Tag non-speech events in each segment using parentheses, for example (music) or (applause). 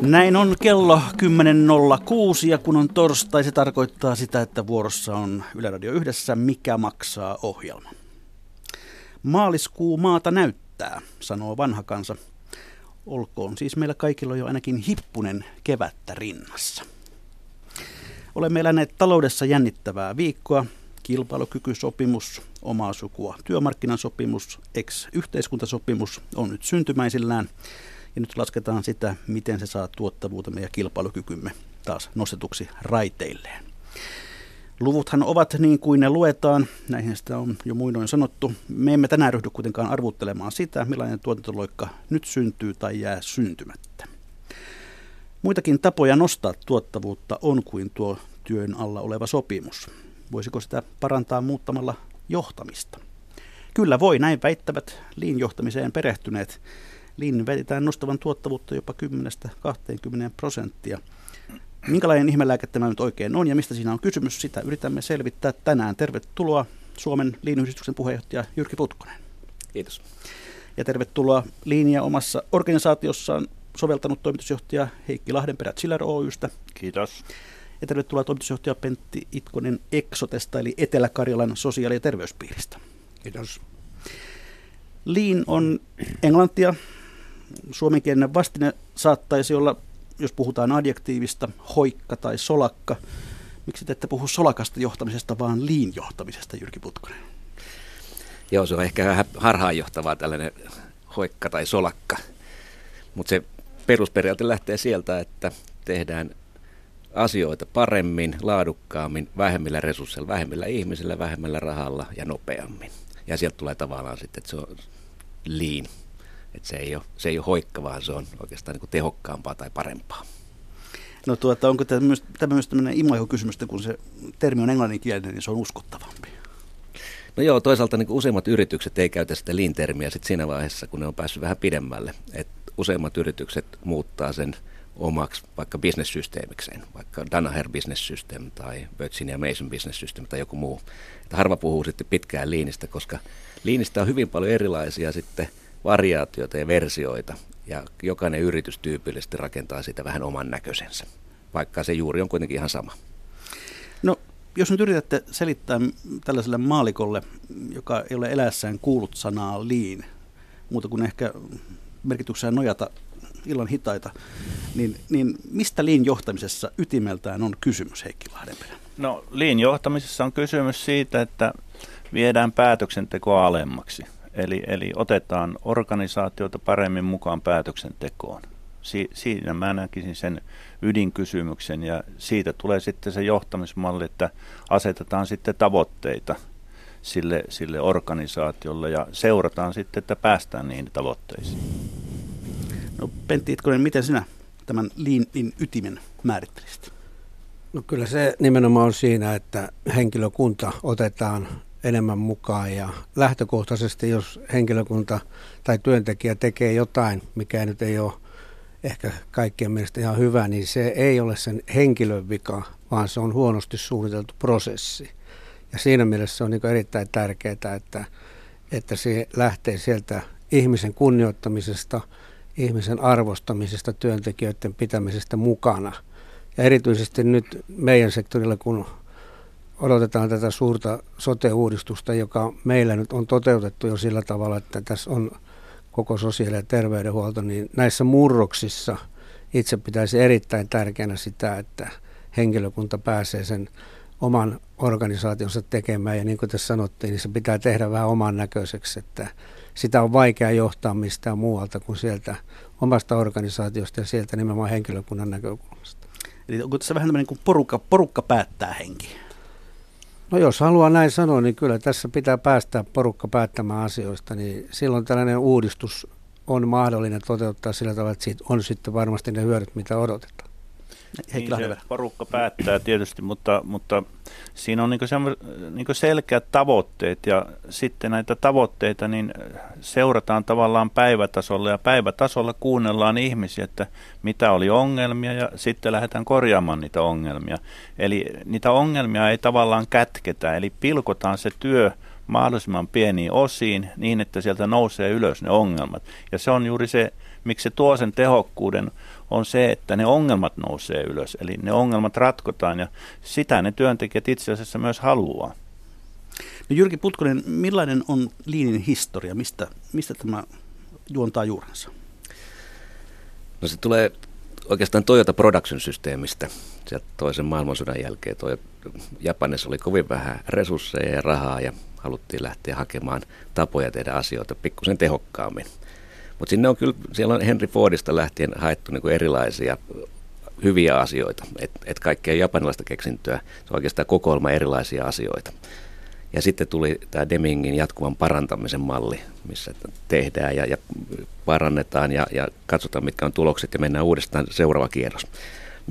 Näin on kello 10.06 ja kun on torstai, se tarkoittaa sitä, että vuorossa on Yle Radio yhdessä Mikä maksaa ohjelma. Maaliskuu maata näyttää, sanoo vanha kansa. Olkoon siis meillä kaikilla jo ainakin hippunen kevättä rinnassa. Olemme eläneet taloudessa jännittävää viikkoa. Kilpailukykysopimus, omaa sukua työmarkkinasopimus, ex-yhteiskuntasopimus on nyt syntymäisillään. Ja nyt lasketaan sitä, miten se saa tuottavuutemme ja kilpailukykymme taas nostetuksi raiteilleen. Luvuthan ovat niin kuin ne luetaan, näihin sitä on jo muinoin sanottu. Me emme tänään ryhdy kuitenkaan arvuttelemaan sitä, millainen tuotantoloikka nyt syntyy tai jää syntymättä. Muitakin tapoja nostaa tuottavuutta on kuin tuo työn alla oleva sopimus. Voisiko sitä parantaa muuttamalla johtamista? Kyllä voi, näin väittävät liinjohtamiseen perehtyneet. Liin väitetään nostavan tuottavuutta jopa 10-20 prosenttia. Minkälainen ihmelääke tämä nyt oikein on ja mistä siinä on kysymys, sitä yritämme selvittää tänään. Tervetuloa Suomen liinyhdistyksen puheenjohtaja Jyrki Putkonen. Kiitos. Ja tervetuloa Liinia omassa organisaatiossaan soveltanut toimitusjohtaja Heikki Lahdenperä Chiller Oystä. Kiitos. Ja tervetuloa toimitusjohtaja Pentti Itkonen Exotesta eli Etelä-Karjalan sosiaali- ja terveyspiiristä. Kiitos. Lean on englantia. Suomenkielinen vastine saattaisi olla, jos puhutaan adjektiivista, hoikka tai solakka. Miksi te ette puhu solakasta johtamisesta, vaan lean johtamisesta, Jyrki Putkonen? Joo, se on ehkä vähän harhaanjohtavaa tällainen hoikka tai solakka. Mutta se perusperiaate lähtee sieltä, että tehdään asioita paremmin, laadukkaammin, vähemmillä resursseilla, vähemmillä ihmisillä, vähemmällä rahalla ja nopeammin. Ja sieltä tulee tavallaan sitten, että se on lean. Että se ei ole, se ei ole hoikka, vaan se on oikeastaan niin kuin tehokkaampaa tai parempaa. No tuota, onko tämä myös, tämä myös tämmöinen imaiho-kysymys, että kun se termi on englanninkielinen, niin se on uskottavampi? No joo, toisaalta niin useimmat yritykset ei käytä sitä lean-termiä sit siinä vaiheessa, kun ne on päässyt vähän pidemmälle. Et useimmat yritykset muuttaa sen omaksi vaikka bisnessysteemikseen, vaikka Danaher Business System tai Virginia Mason Business System tai joku muu. Että harva puhuu sitten pitkään liinistä, koska liinistä on hyvin paljon erilaisia sitten variaatioita ja versioita, ja jokainen yritys tyypillisesti rakentaa sitä vähän oman näköisensä, vaikka se juuri on kuitenkin ihan sama. No, jos nyt yritätte selittää tällaiselle maalikolle, joka ei ole eläessään kuullut sanaa liin, muuta kuin ehkä merkityksään nojata illan hitaita, niin, niin mistä liin johtamisessa ytimeltään on kysymys, Heikki Lahdenperä? No liin johtamisessa on kysymys siitä, että viedään päätöksentekoa alemmaksi. Eli, eli otetaan organisaatioita paremmin mukaan päätöksentekoon. Si, siinä mä näkisin sen ydinkysymyksen ja siitä tulee sitten se johtamismalli, että asetetaan sitten tavoitteita sille, sille organisaatiolle ja seurataan sitten, että päästään niihin tavoitteisiin. No Pentti Itkonen, miten sinä tämän liinin ytimen määrittelisit? No kyllä se nimenomaan on siinä, että henkilökunta otetaan enemmän mukaan ja lähtökohtaisesti, jos henkilökunta tai työntekijä tekee jotain, mikä nyt ei ole ehkä kaikkien mielestä ihan hyvä, niin se ei ole sen henkilön vika, vaan se on huonosti suunniteltu prosessi. Ja siinä mielessä se on niin erittäin tärkeää, että, että se lähtee sieltä ihmisen kunnioittamisesta, ihmisen arvostamisesta, työntekijöiden pitämisestä mukana. Ja erityisesti nyt meidän sektorilla, kun odotetaan tätä suurta sote-uudistusta, joka meillä nyt on toteutettu jo sillä tavalla, että tässä on koko sosiaali- ja terveydenhuolto, niin näissä murroksissa itse pitäisi erittäin tärkeänä sitä, että henkilökunta pääsee sen oman organisaationsa tekemään. Ja niin kuin tässä sanottiin, niin se pitää tehdä vähän oman näköiseksi, että sitä on vaikea johtaa mistään muualta kuin sieltä omasta organisaatiosta ja sieltä nimenomaan henkilökunnan näkökulmasta. Eli onko tässä vähän tämmöinen kuin porukka, porukka päättää henki? No jos haluaa näin sanoa, niin kyllä tässä pitää päästä porukka päättämään asioista, niin silloin tällainen uudistus on mahdollinen toteuttaa sillä tavalla, että siitä on sitten varmasti ne hyödyt, mitä odotetaan. Heikki niin se porukka päättää tietysti, mutta, mutta siinä on niin niin selkeät tavoitteet ja sitten näitä tavoitteita niin seurataan tavallaan päivätasolla ja päivätasolla kuunnellaan ihmisiä, että mitä oli ongelmia ja sitten lähdetään korjaamaan niitä ongelmia. Eli niitä ongelmia ei tavallaan kätketä, eli pilkotaan se työ mahdollisimman pieniin osiin niin, että sieltä nousee ylös ne ongelmat. Ja se on juuri se, miksi se tuo sen tehokkuuden, on se, että ne ongelmat nousee ylös. Eli ne ongelmat ratkotaan ja sitä ne työntekijät itse asiassa myös haluaa. No Jyrki Putkonen, millainen on liinin historia? Mistä, mistä tämä juontaa juurensa? No se tulee oikeastaan Toyota Production-systeemistä. Sieltä toisen maailmansodan jälkeen toi Japanissa oli kovin vähän resursseja ja rahaa ja haluttiin lähteä hakemaan tapoja tehdä asioita pikkusen tehokkaammin. Mutta sinne on kyllä, siellä on Henry Fordista lähtien haettu niin kuin erilaisia hyviä asioita. Että et kaikkea japanilaista keksintöä, se on oikeastaan kokoelma erilaisia asioita. Ja sitten tuli tämä Demingin jatkuvan parantamisen malli, missä tehdään ja, ja parannetaan ja, ja katsotaan, mitkä on tulokset ja mennään uudestaan seuraava kierros.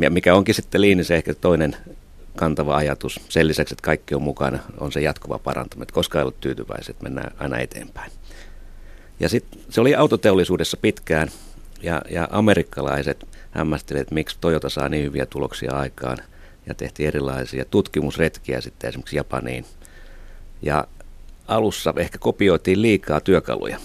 Mikä onkin sitten liinissä ehkä toinen kantava ajatus. Sen lisäksi, että kaikki on mukana, on se jatkuva parantaminen. Koskaan ei ollut tyytyväiset, mennään aina eteenpäin. Ja sitten se oli autoteollisuudessa pitkään ja, ja amerikkalaiset hämmästelivät, että miksi Toyota saa niin hyviä tuloksia aikaan ja tehtiin erilaisia tutkimusretkiä sitten esimerkiksi Japaniin. Ja alussa ehkä kopioitiin liikaa työkaluja.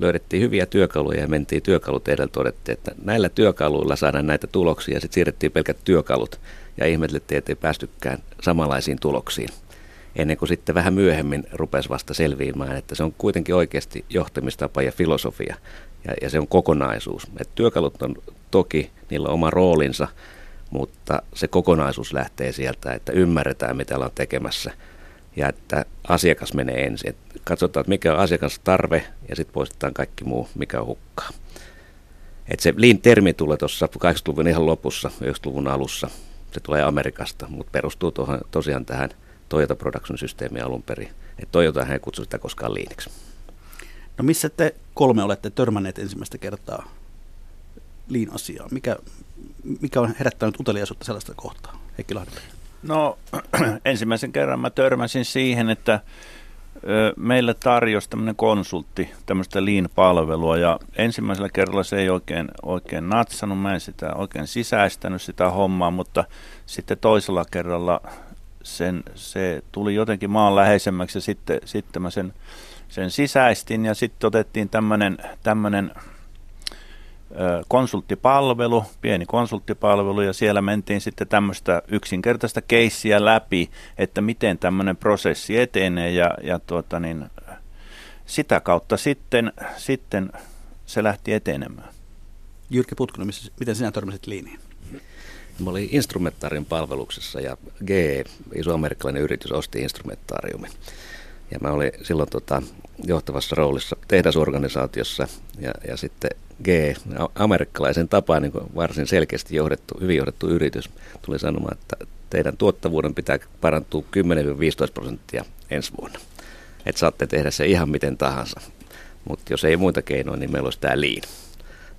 Löydettiin hyviä työkaluja ja mentiin työkalut edellä todettiin, että näillä työkaluilla saadaan näitä tuloksia. Sitten siirrettiin pelkät työkalut ja ihmeteltiin, että ei päästykään samanlaisiin tuloksiin ennen kuin sitten vähän myöhemmin rupesi vasta selviämään, että se on kuitenkin oikeasti johtamistapa ja filosofia ja, ja se on kokonaisuus. Et työkalut on toki, niillä on oma roolinsa, mutta se kokonaisuus lähtee sieltä, että ymmärretään mitä ollaan tekemässä ja että asiakas menee ensin. Et katsotaan, että mikä on asiakastarve ja sitten poistetaan kaikki muu, mikä on hukkaa. Et se Lean-termi tulee tuossa 80-luvun ihan lopussa, 90-luvun alussa. Se tulee Amerikasta, mutta perustuu tuohon, tosiaan tähän – Toyota Production Systeemiä alun perin. Et Toyota ei kutsu sitä koskaan liiniksi. No missä te kolme olette törmänneet ensimmäistä kertaa liin asiaan? Mikä, mikä on herättänyt uteliaisuutta sellaista kohtaa? Heikki Lahdenpää. No (clears throat) ensimmäisen kerran mä törmäsin siihen, että meille tarjosi tämmöinen konsultti tämmöistä lean-palvelua ja ensimmäisellä kerralla se ei oikein, oikein natsannut, mä en sitä oikein sisäistänyt sitä hommaa, mutta sitten toisella kerralla sen, se tuli jotenkin maanläheisemmäksi ja sitten, sitten mä sen, sen sisäistin ja sitten otettiin tämmöinen konsulttipalvelu, pieni konsulttipalvelu ja siellä mentiin sitten tämmöistä yksinkertaista keissiä läpi, että miten tämmöinen prosessi etenee ja, ja tuota niin, sitä kautta sitten, sitten se lähti etenemään. Jyrki Putkonen, miten sinä törmäsit liiniin? Mä olin instrumentaarin palveluksessa ja GE, iso amerikkalainen yritys, osti instrumentaariumin. Ja mä olin silloin tota, johtavassa roolissa tehdasorganisaatiossa ja, ja sitten G, amerikkalaisen tapaan niin varsin selkeästi johdettu, hyvin johdettu yritys, tuli sanomaan, että teidän tuottavuuden pitää parantua 10-15 prosenttia ensi vuonna. Että saatte tehdä se ihan miten tahansa. Mutta jos ei muita keinoja, niin meillä olisi tämä liin.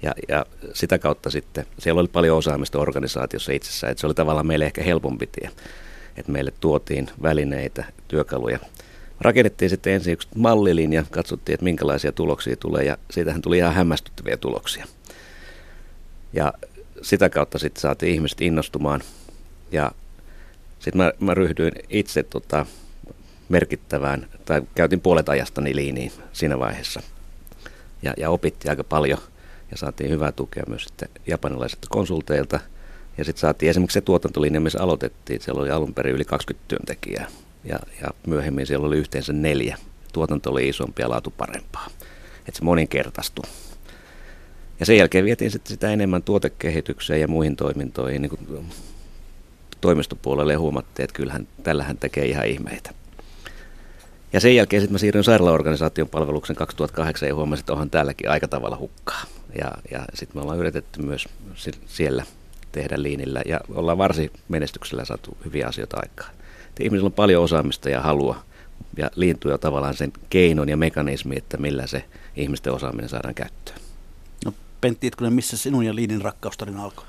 Ja, ja sitä kautta sitten, siellä oli paljon osaamista organisaatiossa itsessään, että se oli tavallaan meille ehkä helpompi tie. Että meille tuotiin välineitä, työkaluja. Rakennettiin sitten ensin yksi mallilinja, katsottiin, että minkälaisia tuloksia tulee, ja siitähän tuli ihan hämmästyttäviä tuloksia. Ja sitä kautta sitten saatiin ihmiset innostumaan. Ja sitten mä, mä ryhdyin itse tota, merkittävään, tai käytin puolet ajastani liiniin siinä vaiheessa. Ja, ja opittiin aika paljon – ja saatiin hyvää tukea myös sitten japanilaisilta konsulteilta. Ja sitten saatiin esimerkiksi se tuotantolinja, missä aloitettiin. Siellä oli alun perin yli 20 työntekijää ja, ja myöhemmin siellä oli yhteensä neljä. Tuotanto oli isompi ja laatu parempaa. Että se moninkertaistui. Ja sen jälkeen vietiin sitten sitä enemmän tuotekehitykseen ja muihin toimintoihin niin toimistopuolelle ja huomattiin, että kyllähän tällähän tekee ihan ihmeitä. Ja sen jälkeen sitten mä siirryin sairaalaorganisaation palveluksen 2008 ja huomasin, että onhan täälläkin aika tavalla hukkaa. Ja, ja sitten me ollaan yritetty myös siellä tehdä liinillä ja ollaan varsin menestyksellä saatu hyviä asioita aikaan. Et ihmisillä on paljon osaamista ja halua ja liintyy jo tavallaan sen keinon ja mekanismi, että millä se ihmisten osaaminen saadaan käyttöön. No Pentti Itkunen, missä sinun ja liinin rakkaustarina alkoi?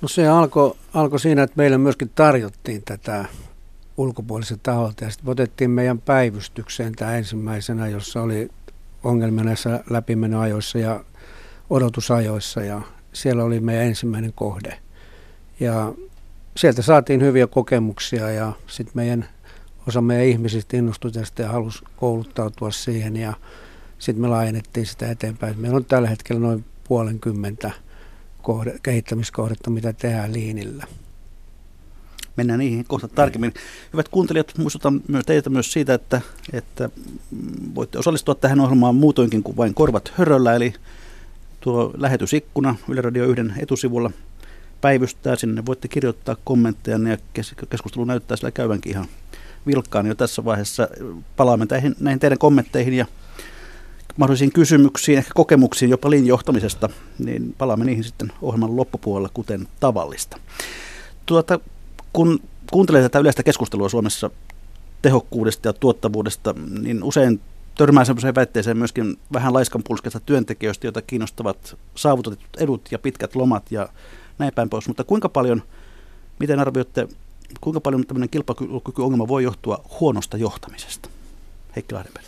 No se alkoi alko siinä, että meille myöskin tarjottiin tätä ulkopuoliset taholta ja sitten otettiin meidän päivystykseen tämä ensimmäisenä, jossa oli ongelmia näissä läpimenoajoissa ja odotusajoissa ja siellä oli meidän ensimmäinen kohde. Ja sieltä saatiin hyviä kokemuksia ja sitten meidän osa meidän ihmisistä innostui tästä ja halusi kouluttautua siihen ja sitten me laajennettiin sitä eteenpäin. Meillä on tällä hetkellä noin puolenkymmentä kohde, kehittämiskohdetta, mitä tehdään liinillä. Mennään niihin kohta tarkemmin. Hyvät kuuntelijat, muistutan myös teitä myös siitä, että, että voitte osallistua tähän ohjelmaan muutoinkin kuin vain korvat höröllä, eli tuo lähetysikkuna Yle Radio 1 etusivulla päivystää. Sinne voitte kirjoittaa kommentteja ja keskustelu näyttää sillä käyvänkin ihan vilkkaan jo tässä vaiheessa. Palaamme tähän, näihin teidän kommentteihin ja mahdollisiin kysymyksiin, ehkä kokemuksiin jopa linjohtamisesta, niin palaamme niihin sitten ohjelman loppupuolella, kuten tavallista. Tuota, kun kuuntelee tätä yleistä keskustelua Suomessa tehokkuudesta ja tuottavuudesta, niin usein törmää sellaiseen väitteeseen myöskin vähän laiskanpulskesta työntekijöistä, joita kiinnostavat saavutetut edut ja pitkät lomat ja näin päin pois. Mutta kuinka paljon, miten arvioitte, kuinka paljon tämmöinen kilpailukykyongelma voi johtua huonosta johtamisesta? Heikki Lahdenperä.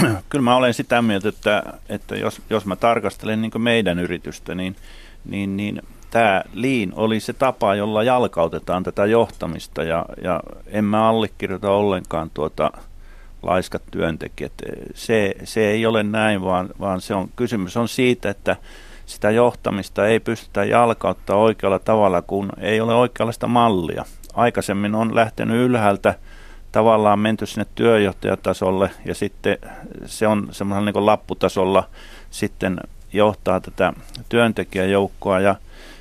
(clears throat) Kyllä mä olen sitä mieltä, että, että jos, jos mä tarkastelen niin meidän yritystä, niin, niin, niin tämä liin oli se tapa, jolla jalkautetaan tätä johtamista ja, ja en mä allekirjoita ollenkaan tuota laiskat työntekijät. Se, se ei ole näin, vaan, vaan se on, kysymys on siitä, että sitä johtamista ei pystytä jalkauttaa oikealla tavalla, kun ei ole oikeanlaista mallia. Aikaisemmin on lähtenyt ylhäältä tavallaan menty sinne työjohtajatasolle ja sitten se on semmoisella niin lapputasolla sitten johtaa tätä työntekijäjoukkoa ja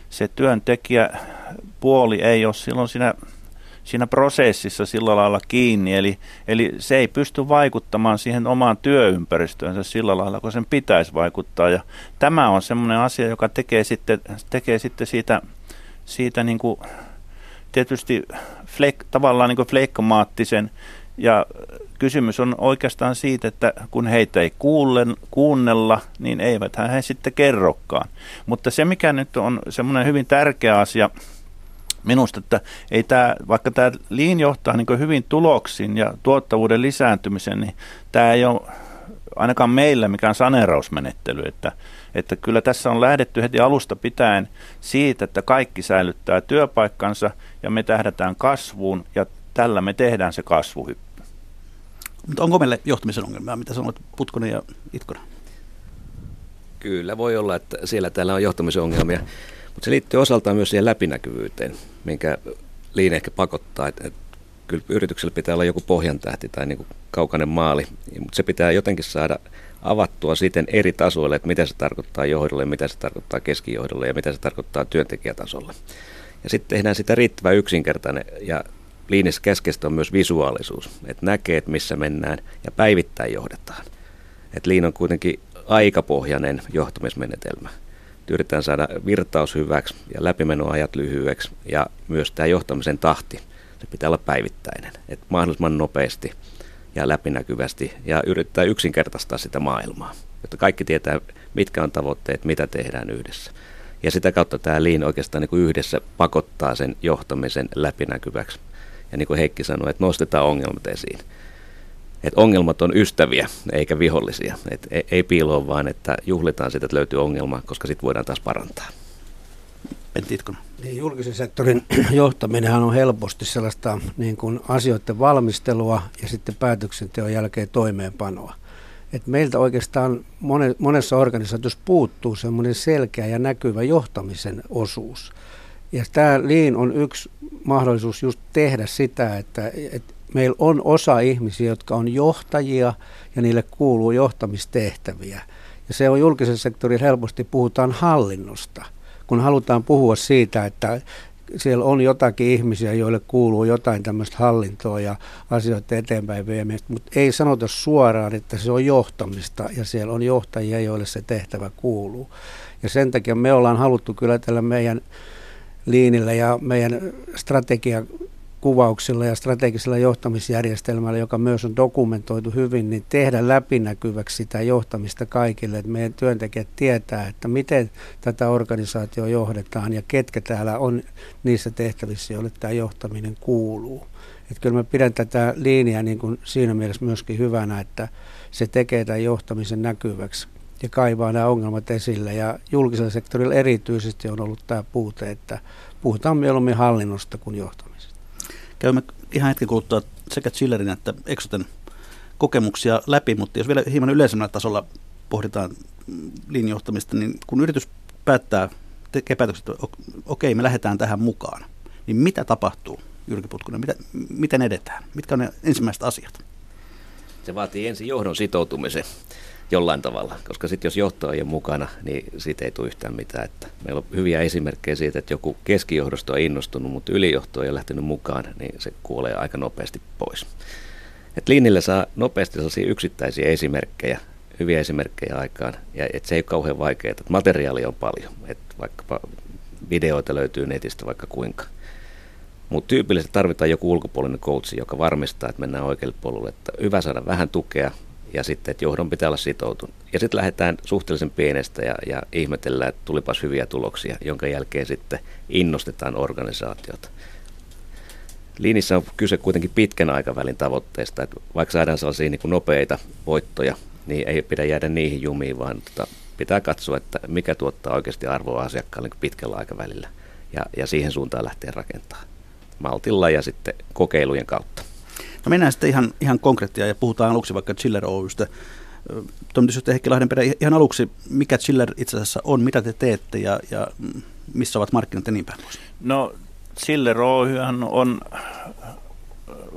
se työntekijäpuoli ei ole silloin siinä, siinä prosessissa sillä lailla kiinni, eli, eli se ei pysty vaikuttamaan siihen omaan työympäristöönsä sillä lailla, kun sen pitäisi vaikuttaa. Ja tämä on semmoinen asia, joka tekee sitten, tekee sitten siitä, siitä niin kuin tietysti flek, tavallaan niin flekkomaattisen ja kysymys on oikeastaan siitä, että kun heitä ei kuulle, kuunnella, niin eivät he sitten kerrokaan. Mutta se, mikä nyt on semmoinen hyvin tärkeä asia minusta, että ei tämä, vaikka tämä liin johtaa niin hyvin tuloksiin ja tuottavuuden lisääntymiseen, niin tämä ei ole ainakaan meillä mikään saneerausmenettely, että, että kyllä tässä on lähdetty heti alusta pitäen siitä, että kaikki säilyttää työpaikkansa ja me tähdätään kasvuun ja tällä me tehdään se kasvuhyppy. Mutta onko meille johtamisen ongelmia, mitä sanoit Putkonen ja Itkonen? Kyllä voi olla, että siellä täällä on johtamisen ongelmia, mutta se liittyy osaltaan myös siihen läpinäkyvyyteen, minkä Liin ehkä pakottaa, että, että kyllä yrityksellä pitää olla joku pohjantähti tai niin kuin kaukainen maali, mutta se pitää jotenkin saada avattua siten eri tasoille, että mitä se tarkoittaa johdolle, mitä se tarkoittaa keskijohdolle ja mitä se tarkoittaa työntekijätasolle. Ja sitten tehdään sitä riittävän yksinkertainen ja liinissä keskeistä on myös visuaalisuus, että näkee, että missä mennään ja päivittäin johdetaan. Että liin on kuitenkin aikapohjainen johtamismenetelmä. Yritetään saada virtaus hyväksi ja läpimenoajat lyhyeksi ja myös tämä johtamisen tahti, se pitää olla päivittäinen, että mahdollisimman nopeasti ja läpinäkyvästi ja yrittää yksinkertaistaa sitä maailmaa, jotta kaikki tietää, mitkä on tavoitteet, mitä tehdään yhdessä. Ja sitä kautta tämä liin oikeastaan niin kuin yhdessä pakottaa sen johtamisen läpinäkyväksi. Ja niin kuin Heikki sanoi, että nostetaan ongelmat esiin. Että ongelmat on ystäviä eikä vihollisia. Et ei, ei piiloa vaan, että juhlitaan sitä, että löytyy ongelma, koska sitten voidaan taas parantaa. Pentti Niin, julkisen sektorin (clears throat) johtaminen on helposti sellaista niin kuin asioiden valmistelua ja sitten päätöksenteon jälkeen toimeenpanoa. Et meiltä oikeastaan monessa organisaatiossa puuttuu semmoinen selkeä ja näkyvä johtamisen osuus. Ja tämä Lean on yksi mahdollisuus just tehdä sitä, että, että meillä on osa ihmisiä, jotka on johtajia ja niille kuuluu johtamistehtäviä. Ja se on julkisen sektorin helposti puhutaan hallinnosta, kun halutaan puhua siitä, että siellä on jotakin ihmisiä, joille kuuluu jotain tämmöistä hallintoa ja asioita eteenpäin viemistä, mutta ei sanota suoraan, että se on johtamista ja siellä on johtajia, joille se tehtävä kuuluu. Ja sen takia me ollaan haluttu kyllä tällä meidän liinillä ja meidän strategia kuvauksilla ja strategisella johtamisjärjestelmällä, joka myös on dokumentoitu hyvin, niin tehdä läpinäkyväksi sitä johtamista kaikille, että meidän työntekijät tietää, että miten tätä organisaatio johdetaan ja ketkä täällä on niissä tehtävissä, joille tämä johtaminen kuuluu. Että kyllä mä pidän tätä linjaa niin kuin siinä mielessä myöskin hyvänä, että se tekee tämän johtamisen näkyväksi ja kaivaa nämä ongelmat esille. Ja julkisella sektorilla erityisesti on ollut tämä puute, että puhutaan mieluummin hallinnosta kuin johtamisesta. Käymme ihan hetken kuluttua sekä Chillerin että Exoten kokemuksia läpi, mutta jos vielä hieman yleisemmällä tasolla pohditaan linjohtamista, niin kun yritys päättää, tekee päätökset, että okei, me lähdetään tähän mukaan, niin mitä tapahtuu, Jyrki Putkunen, mitä, miten edetään? Mitkä on ne ensimmäiset asiat? Se vaatii ensin johdon sitoutumisen jollain tavalla, koska sitten jos johto ei ole mukana, niin siitä ei tule yhtään mitään. Että meillä on hyviä esimerkkejä siitä, että joku keskijohdosto on innostunut, mutta ylijohto ei ole lähtenyt mukaan, niin se kuolee aika nopeasti pois. Et Linnille saa nopeasti sellaisia yksittäisiä esimerkkejä, hyviä esimerkkejä aikaan, ja et se ei ole kauhean vaikeaa, että materiaalia on paljon, että vaikkapa videoita löytyy netistä vaikka kuinka. Mutta tyypillisesti tarvitaan joku ulkopuolinen coachi, joka varmistaa, että mennään oikealle polulle. Että hyvä saada vähän tukea, ja sitten, että johdon pitää olla sitoutunut. Ja sitten lähdetään suhteellisen pienestä ja, ja ihmetellään, että tulipas hyviä tuloksia, jonka jälkeen sitten innostetaan organisaatiota. Liinissä on kyse kuitenkin pitkän aikavälin tavoitteista, että vaikka saadaan sellaisia niin kuin nopeita voittoja, niin ei pidä jäädä niihin jumiin, vaan tota, pitää katsoa, että mikä tuottaa oikeasti arvoa asiakkaalle niin pitkällä aikavälillä. Ja, ja siihen suuntaan lähtee rakentaa maltilla ja sitten kokeilujen kautta. No mennään sitten ihan, ihan konkreettia ja puhutaan aluksi vaikka Chiller Oystä. Toimitusjohtaja Heikki Lahdenperä, ihan aluksi, mikä Chiller itse asiassa on, mitä te teette ja, ja missä ovat markkinat ja niin päin pois? No Chiller Oyhän on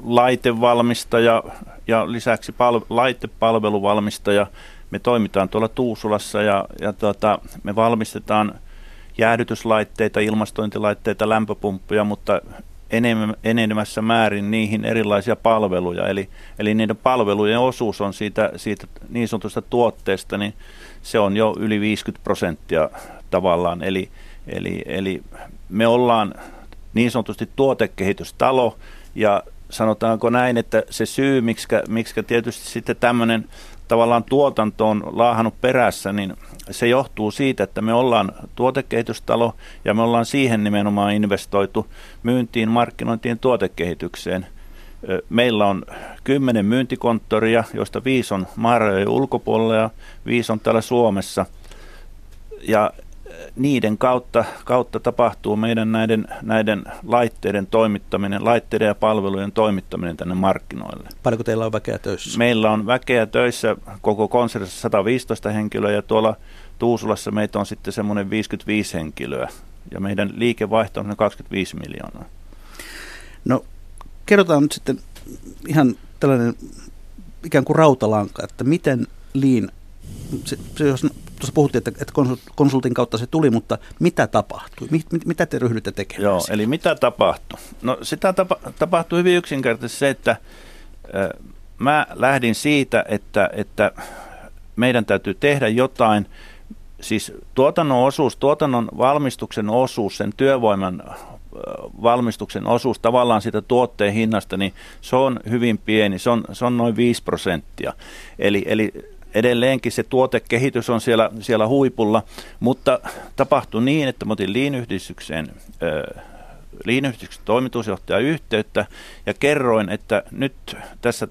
laitevalmistaja ja lisäksi pal- laitepalveluvalmistaja. Me toimitaan tuolla Tuusulassa ja, ja tuota, me valmistetaan jäähdytyslaitteita, ilmastointilaitteita, lämpöpumppuja, mutta enenemässä määrin niihin erilaisia palveluja. Eli, eli niiden palvelujen osuus on siitä, siitä niin sanotusta tuotteesta, niin se on jo yli 50 prosenttia tavallaan. Eli, eli, eli me ollaan niin sanotusti tuotekehitystalo ja sanotaanko näin, että se syy, miksi, miksi tietysti sitten tämmöinen tavallaan tuotanto on laahannut perässä, niin se johtuu siitä, että me ollaan tuotekehitystalo ja me ollaan siihen nimenomaan investoitu myyntiin, markkinointiin, tuotekehitykseen. Meillä on kymmenen myyntikonttoria, joista viisi on maarajojen ulkopuolella ja viisi on täällä Suomessa. Ja niiden kautta, kautta tapahtuu meidän näiden, näiden laitteiden toimittaminen, laitteiden ja palvelujen toimittaminen tänne markkinoille. Paljonko teillä on väkeä töissä? Meillä on väkeä töissä koko konsernissa 115 henkilöä ja tuolla Tuusulassa meitä on sitten semmoinen 55 henkilöä ja meidän liikevaihto on 25 miljoonaa. No kerrotaan nyt sitten ihan tällainen ikään kuin rautalanka, että miten liin, se, se, jos tuossa puhuttiin, että, että konsultin kautta se tuli, mutta mitä tapahtui? Mit, mit, mitä te ryhdytte tekemään? Joo, eli mitä tapahtui? No sitä tapa, tapahtui hyvin yksinkertaisesti se, että äh, mä lähdin siitä, että, että meidän täytyy tehdä jotain, siis tuotannon osuus, tuotannon valmistuksen osuus, sen työvoiman valmistuksen osuus tavallaan siitä tuotteen hinnasta, niin se on hyvin pieni, se on, se on noin 5 prosenttia. Eli, eli edelleenkin se tuotekehitys on siellä, siellä huipulla, mutta tapahtui niin, että mä otin liinyhdistykseen liinyhdistyksen toimitusjohtaja yhteyttä ja kerroin, että nyt tässä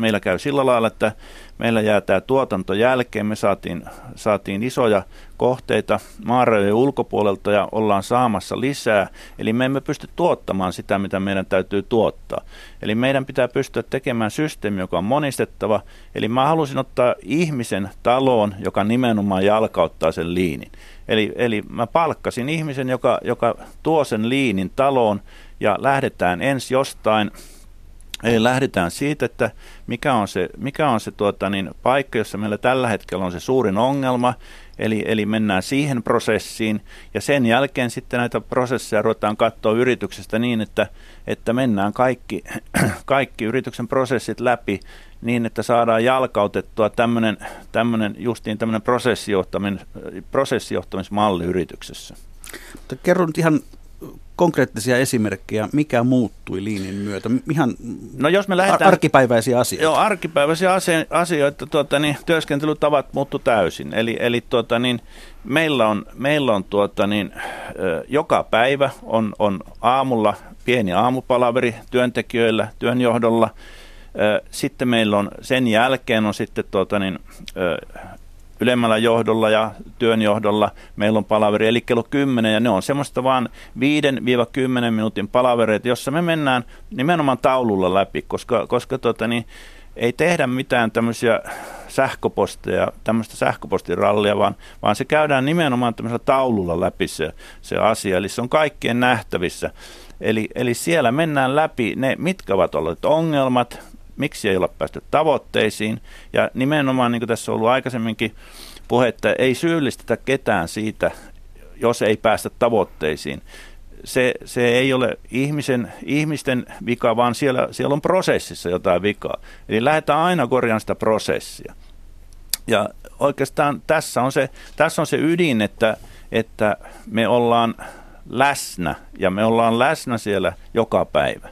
meillä käy sillä lailla, että meillä jää tämä tuotanto jälkeen. Me saatiin, saatiin isoja kohteita maarajojen ulkopuolelta ja ollaan saamassa lisää. Eli me emme pysty tuottamaan sitä, mitä meidän täytyy tuottaa. Eli meidän pitää pystyä tekemään systeemi, joka on monistettava. Eli mä halusin ottaa ihmisen taloon, joka nimenomaan jalkauttaa sen liinin. Eli, eli mä palkkasin ihmisen, joka, joka tuo sen liinin taloon ja lähdetään ensi jostain Eli lähdetään siitä, että mikä on se, mikä on se tuota, niin, paikka, jossa meillä tällä hetkellä on se suurin ongelma, eli, eli mennään siihen prosessiin, ja sen jälkeen sitten näitä prosesseja ruvetaan katsoa yrityksestä niin, että, että mennään kaikki, (clears throat) kaikki yrityksen prosessit läpi niin, että saadaan jalkautettua tämmöinen, tämmöinen justiin tämmöinen prosessijohtamis, prosessijohtamismalli yrityksessä. Mutta nyt ihan konkreettisia esimerkkejä, mikä muuttui liinin myötä? Ihan no jos me lähdetään, arkipäiväisiä asioita. Joo, arkipäiväisiä asioita. Tuota, niin, työskentelytavat muuttu täysin. Eli, eli tuota, niin, meillä on, meillä on tuota, niin, joka päivä on, on aamulla pieni aamupalaveri työntekijöillä, työnjohdolla. Sitten meillä on sen jälkeen on sitten tuota, niin, ylemmällä johdolla ja työnjohdolla meillä on palaveri, eli kello 10, ja ne on semmoista vaan 5-10 minuutin palavereita, jossa me mennään nimenomaan taululla läpi, koska, koska tota, niin, ei tehdä mitään tämmöisiä sähköposteja, tämmöistä sähköpostirallia, vaan, vaan se käydään nimenomaan tämmöisellä taululla läpi se, se asia, eli se on kaikkien nähtävissä. Eli, eli siellä mennään läpi ne, mitkä ovat olleet ongelmat, miksi ei olla päästy tavoitteisiin. Ja nimenomaan, niin kuin tässä on ollut aikaisemminkin puhetta, ei syyllistetä ketään siitä, jos ei päästä tavoitteisiin. Se, se ei ole ihmisen, ihmisten vika, vaan siellä, siellä on prosessissa jotain vikaa. Eli lähdetään aina korjaamaan sitä prosessia. Ja oikeastaan tässä on se, tässä on se ydin, että, että me ollaan läsnä ja me ollaan läsnä siellä joka päivä.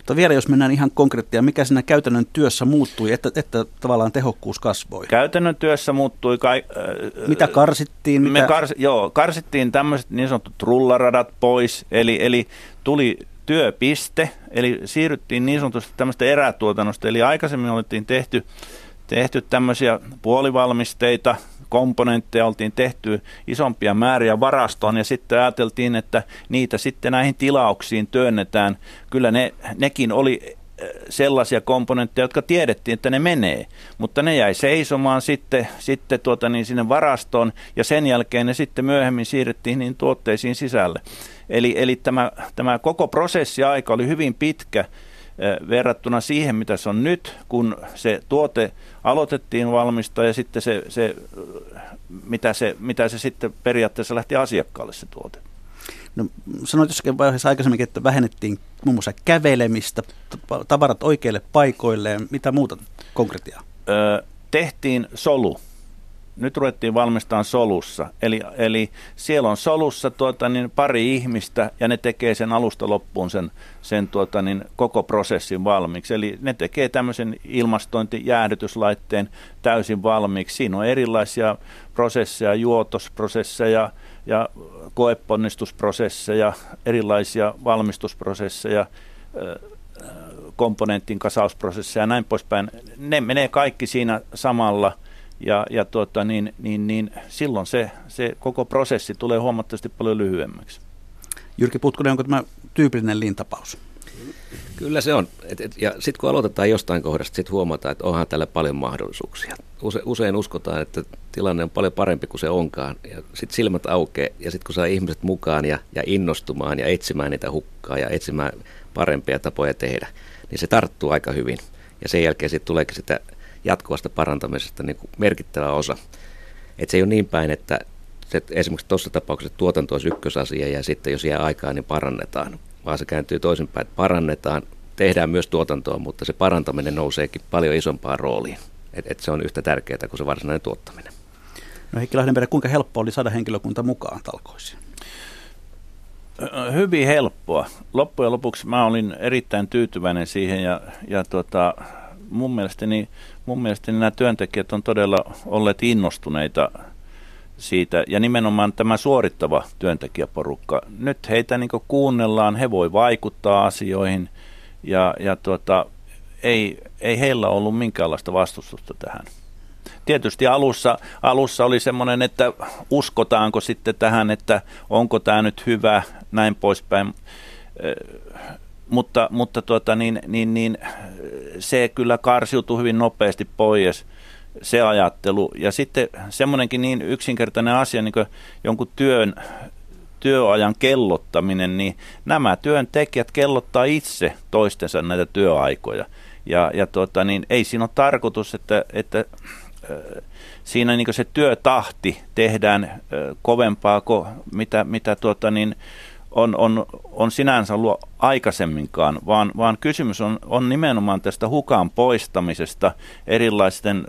Mutta vielä jos mennään ihan konkreettia, mikä siinä käytännön työssä muuttui, että, että tavallaan tehokkuus kasvoi? Käytännön työssä muuttui... Kai, äh, mitä karsittiin? Mitä? Me kars, joo, karsittiin tämmöiset niin sanotut rullaradat pois, eli, eli tuli työpiste, eli siirryttiin niin sanotusti tämmöistä erätuotannosta, eli aikaisemmin oltiin tehty, tehty tämmöisiä puolivalmisteita, komponentteja oltiin tehty isompia määriä varastoon ja sitten ajateltiin, että niitä sitten näihin tilauksiin työnnetään. Kyllä ne, nekin oli äh, sellaisia komponentteja, jotka tiedettiin, että ne menee, mutta ne jäi seisomaan sitten, sitten tuota niin sinne varastoon ja sen jälkeen ne sitten myöhemmin siirrettiin niin tuotteisiin sisälle. Eli, eli tämä, tämä koko prosessiaika oli hyvin pitkä verrattuna siihen, mitä se on nyt, kun se tuote aloitettiin valmistaa ja sitten se, se, mitä, se, mitä se sitten periaatteessa lähti asiakkaalle se tuote. No, sanoit jossakin vaiheessa aikaisemmin, että vähennettiin muun muassa kävelemistä, tavarat oikeille paikoilleen. Mitä muuta konkretiaa? Öö, tehtiin solu nyt ruvettiin valmistamaan solussa. Eli, eli siellä on solussa tuota, niin pari ihmistä ja ne tekee sen alusta loppuun sen, sen tuota, niin koko prosessin valmiiksi. Eli ne tekee tämmöisen ilmastointijäähdytyslaitteen täysin valmiiksi. Siinä on erilaisia prosesseja, juotosprosesseja ja koeponnistusprosesseja, erilaisia valmistusprosesseja, komponentin kasausprosesseja ja näin poispäin. Ne menee kaikki siinä samalla – ja, ja tuota, niin, niin, niin, silloin se, se koko prosessi tulee huomattavasti paljon lyhyemmäksi. Jyrki Putkonen, onko tämä tyypillinen lintapaus? Kyllä se on. Et, et, ja sitten kun aloitetaan jostain kohdasta, sitten huomataan, että onhan tällä paljon mahdollisuuksia. Use, usein uskotaan, että tilanne on paljon parempi kuin se onkaan. Ja sitten silmät aukeaa ja sitten kun saa ihmiset mukaan ja, ja innostumaan ja etsimään niitä hukkaa ja etsimään parempia tapoja tehdä, niin se tarttuu aika hyvin. Ja sen jälkeen sitten tuleekin sitä jatkuvasta parantamisesta niin kuin merkittävä osa. Että se ei ole niin päin, että se, esimerkiksi tuossa tapauksessa tuotanto olisi ykkösasia ja sitten jos jää aikaa, niin parannetaan. Vaan se kääntyy toisinpäin, että parannetaan, tehdään myös tuotantoa, mutta se parantaminen nouseekin paljon isompaan rooliin. Että et se on yhtä tärkeää kuin se varsinainen tuottaminen. No Heikki Lahdenperä, kuinka helppo oli saada henkilökunta mukaan talkoisiin? Hyvin helppoa. Loppujen lopuksi mä olin erittäin tyytyväinen siihen ja, ja tota, mun mielestäni, mun mielestäni nämä työntekijät on todella olleet innostuneita siitä, ja nimenomaan tämä suorittava työntekijäporukka. Nyt heitä niin kuunnellaan, he voi vaikuttaa asioihin, ja, ja tuota, ei, ei heillä ollut minkäänlaista vastustusta tähän. Tietysti alussa, alussa oli semmoinen, että uskotaanko sitten tähän, että onko tämä nyt hyvä, näin poispäin mutta, mutta tuota, niin, niin, niin, se kyllä karsiutui hyvin nopeasti pois se ajattelu. Ja sitten semmoinenkin niin yksinkertainen asia, niin kuin jonkun työn, työajan kellottaminen, niin nämä työntekijät kellottaa itse toistensa näitä työaikoja. Ja, ja tuota, niin ei siinä ole tarkoitus, että, että siinä niin se työtahti tehdään kovempaa kuin mitä, mitä tuota, niin, on, on, on sinänsä ollut aikaisemminkaan, vaan, vaan kysymys on, on nimenomaan tästä hukaan poistamisesta erilaisten,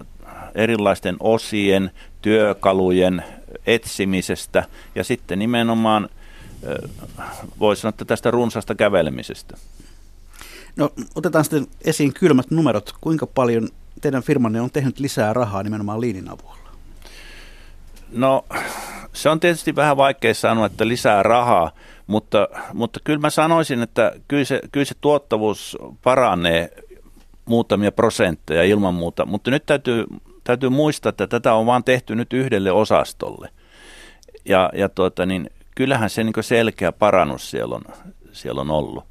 erilaisten osien, työkalujen etsimisestä ja sitten nimenomaan voisi sanoa, että tästä runsasta kävelemisestä. No otetaan sitten esiin kylmät numerot. Kuinka paljon teidän firmanne on tehnyt lisää rahaa nimenomaan liinin avulla? No se on tietysti vähän vaikea sanoa, että lisää rahaa, mutta, mutta kyllä mä sanoisin, että kyllä se, kyllä se tuottavuus paranee muutamia prosentteja ilman muuta, mutta nyt täytyy, täytyy muistaa, että tätä on vaan tehty nyt yhdelle osastolle. Ja, ja tuota, niin, kyllähän se niin selkeä parannus siellä on, siellä on ollut.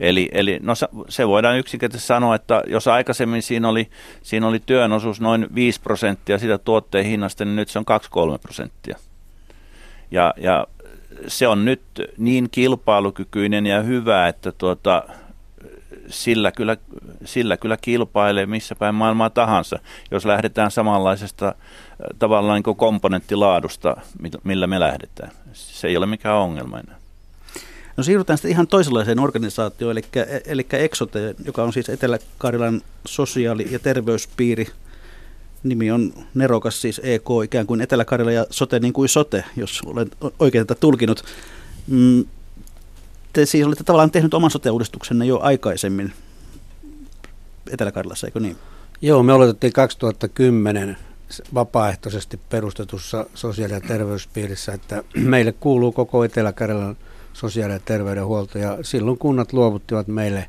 Eli, eli no, se voidaan yksinkertaisesti sanoa, että jos aikaisemmin siinä oli, siinä oli työn osuus noin 5 prosenttia sitä tuotteen hinnasta, niin nyt se on 2-3 prosenttia. Ja, ja se on nyt niin kilpailukykyinen ja hyvä, että tuota, sillä, kyllä, sillä kyllä kilpailee missä päin maailmaa tahansa, jos lähdetään samanlaisesta äh, tavallaan niin komponenttilaadusta, millä me lähdetään. Se ei ole mikään ongelma enää. No siirrytään sitten ihan toisenlaiseen organisaatioon, eli, eli Exote, joka on siis Etelä-Karjalan sosiaali- ja terveyspiiri. Nimi on nerokas siis EK, ikään kuin Etelä-Karjala ja sote niin kuin sote, jos olen oikein tätä tulkinut. Mm, te siis olette tavallaan tehnyt oman sote-uudistuksenne jo aikaisemmin Etelä-Karjalassa, eikö niin? Joo, me aloitettiin 2010 vapaaehtoisesti perustetussa sosiaali- ja terveyspiirissä, että (clears throat) meille kuuluu koko Etelä-Karjalan sosiaali- ja terveydenhuolto. Ja silloin kunnat luovuttivat meille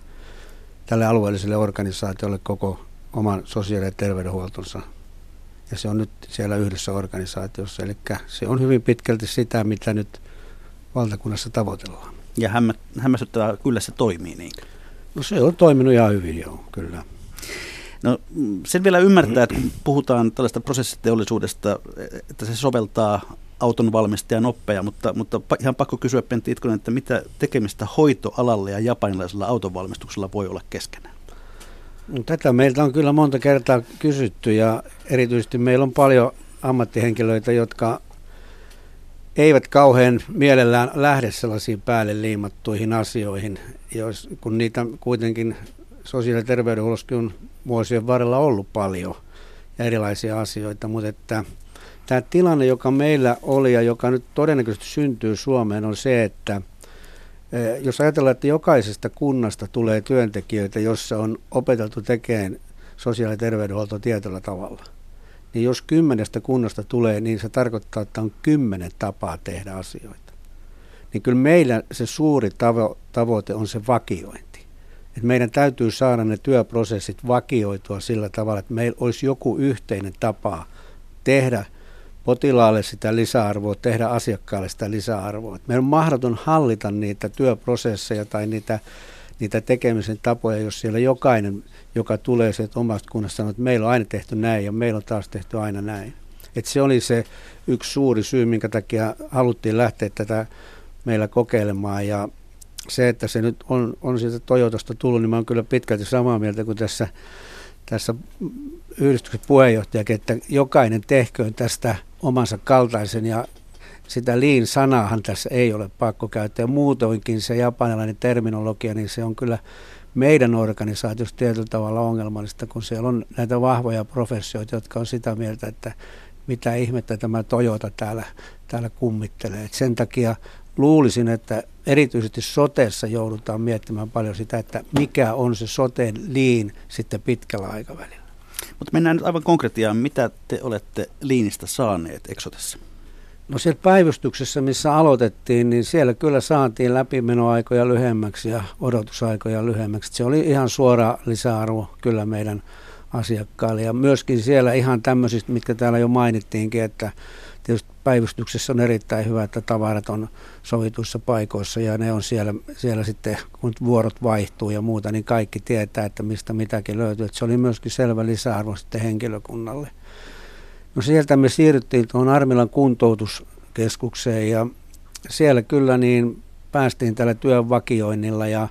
tälle alueelliselle organisaatiolle koko oman sosiaali- ja terveydenhuoltonsa. Ja se on nyt siellä yhdessä organisaatiossa. Eli se on hyvin pitkälti sitä, mitä nyt valtakunnassa tavoitellaan. Ja hämmä, hämmästyttävää, kyllä se toimii niin. No se on toiminut ihan hyvin, joo, kyllä. No sen vielä ymmärtää, että kun puhutaan tällaista prosessiteollisuudesta, että se soveltaa auton valmistajan oppeja, mutta, mutta ihan pakko kysyä Pentti Itkonen, että mitä tekemistä hoitoalalle ja japanilaisella autonvalmistuksella voi olla keskenään? No, tätä meiltä on kyllä monta kertaa kysytty ja erityisesti meillä on paljon ammattihenkilöitä, jotka eivät kauhean mielellään lähde sellaisiin päälle liimattuihin asioihin, jos, kun niitä kuitenkin sosiaali- ja terveydenhuollossakin on vuosien varrella ollut paljon ja erilaisia asioita, mutta että Tämä tilanne, joka meillä oli ja joka nyt todennäköisesti syntyy Suomeen, on se, että jos ajatellaan, että jokaisesta kunnasta tulee työntekijöitä, jossa on opeteltu tekemään sosiaali- ja terveydenhuolto tietyllä tavalla, niin jos kymmenestä kunnasta tulee, niin se tarkoittaa, että on kymmenen tapaa tehdä asioita. Niin kyllä meillä se suuri tavo- tavoite on se vakiointi. Et meidän täytyy saada ne työprosessit vakioitua sillä tavalla, että meillä olisi joku yhteinen tapa tehdä – potilaalle sitä lisäarvoa, tehdä asiakkaalle sitä lisäarvoa. meidän on mahdoton hallita niitä työprosesseja tai niitä, niitä tekemisen tapoja, jos siellä jokainen, joka tulee sieltä omasta kunnasta, sanoo, että meillä on aina tehty näin ja meillä on taas tehty aina näin. Et se oli se yksi suuri syy, minkä takia haluttiin lähteä tätä meillä kokeilemaan ja se, että se nyt on, on sieltä Toyotasta tullut, niin mä olen kyllä pitkälti samaa mieltä kuin tässä, tässä yhdistyksen puheenjohtajakin, että jokainen tehköön tästä omansa kaltaisen ja sitä liin sanaahan tässä ei ole pakko käyttää. Muutoinkin se japanilainen terminologia, niin se on kyllä meidän organisaatiossa tietyllä tavalla ongelmallista, kun siellä on näitä vahvoja professioita, jotka on sitä mieltä, että mitä ihmettä tämä Toyota täällä, täällä kummittelee. Et sen takia luulisin, että erityisesti soteessa joudutaan miettimään paljon sitä, että mikä on se soteen liin sitten pitkällä aikavälillä. Mutta mennään nyt aivan konkretiaan. Mitä te olette liinistä saaneet Exotessa? No siellä päivystyksessä, missä aloitettiin, niin siellä kyllä saatiin läpimenoaikoja lyhyemmäksi ja odotusaikoja lyhyemmäksi. Se oli ihan suora lisäarvo kyllä meidän asiakkaille. Ja myöskin siellä ihan tämmöisistä, mitkä täällä jo mainittiinkin, että tietysti päivystyksessä on erittäin hyvä, että tavarat on sovituissa paikoissa ja ne on siellä, siellä sitten, kun vuorot vaihtuu ja muuta, niin kaikki tietää, että mistä mitäkin löytyy. Että se oli myöskin selvä lisäarvo sitten henkilökunnalle. No sieltä me siirryttiin tuohon Armilan kuntoutuskeskukseen ja siellä kyllä niin päästiin tällä työn vakioinnilla ja,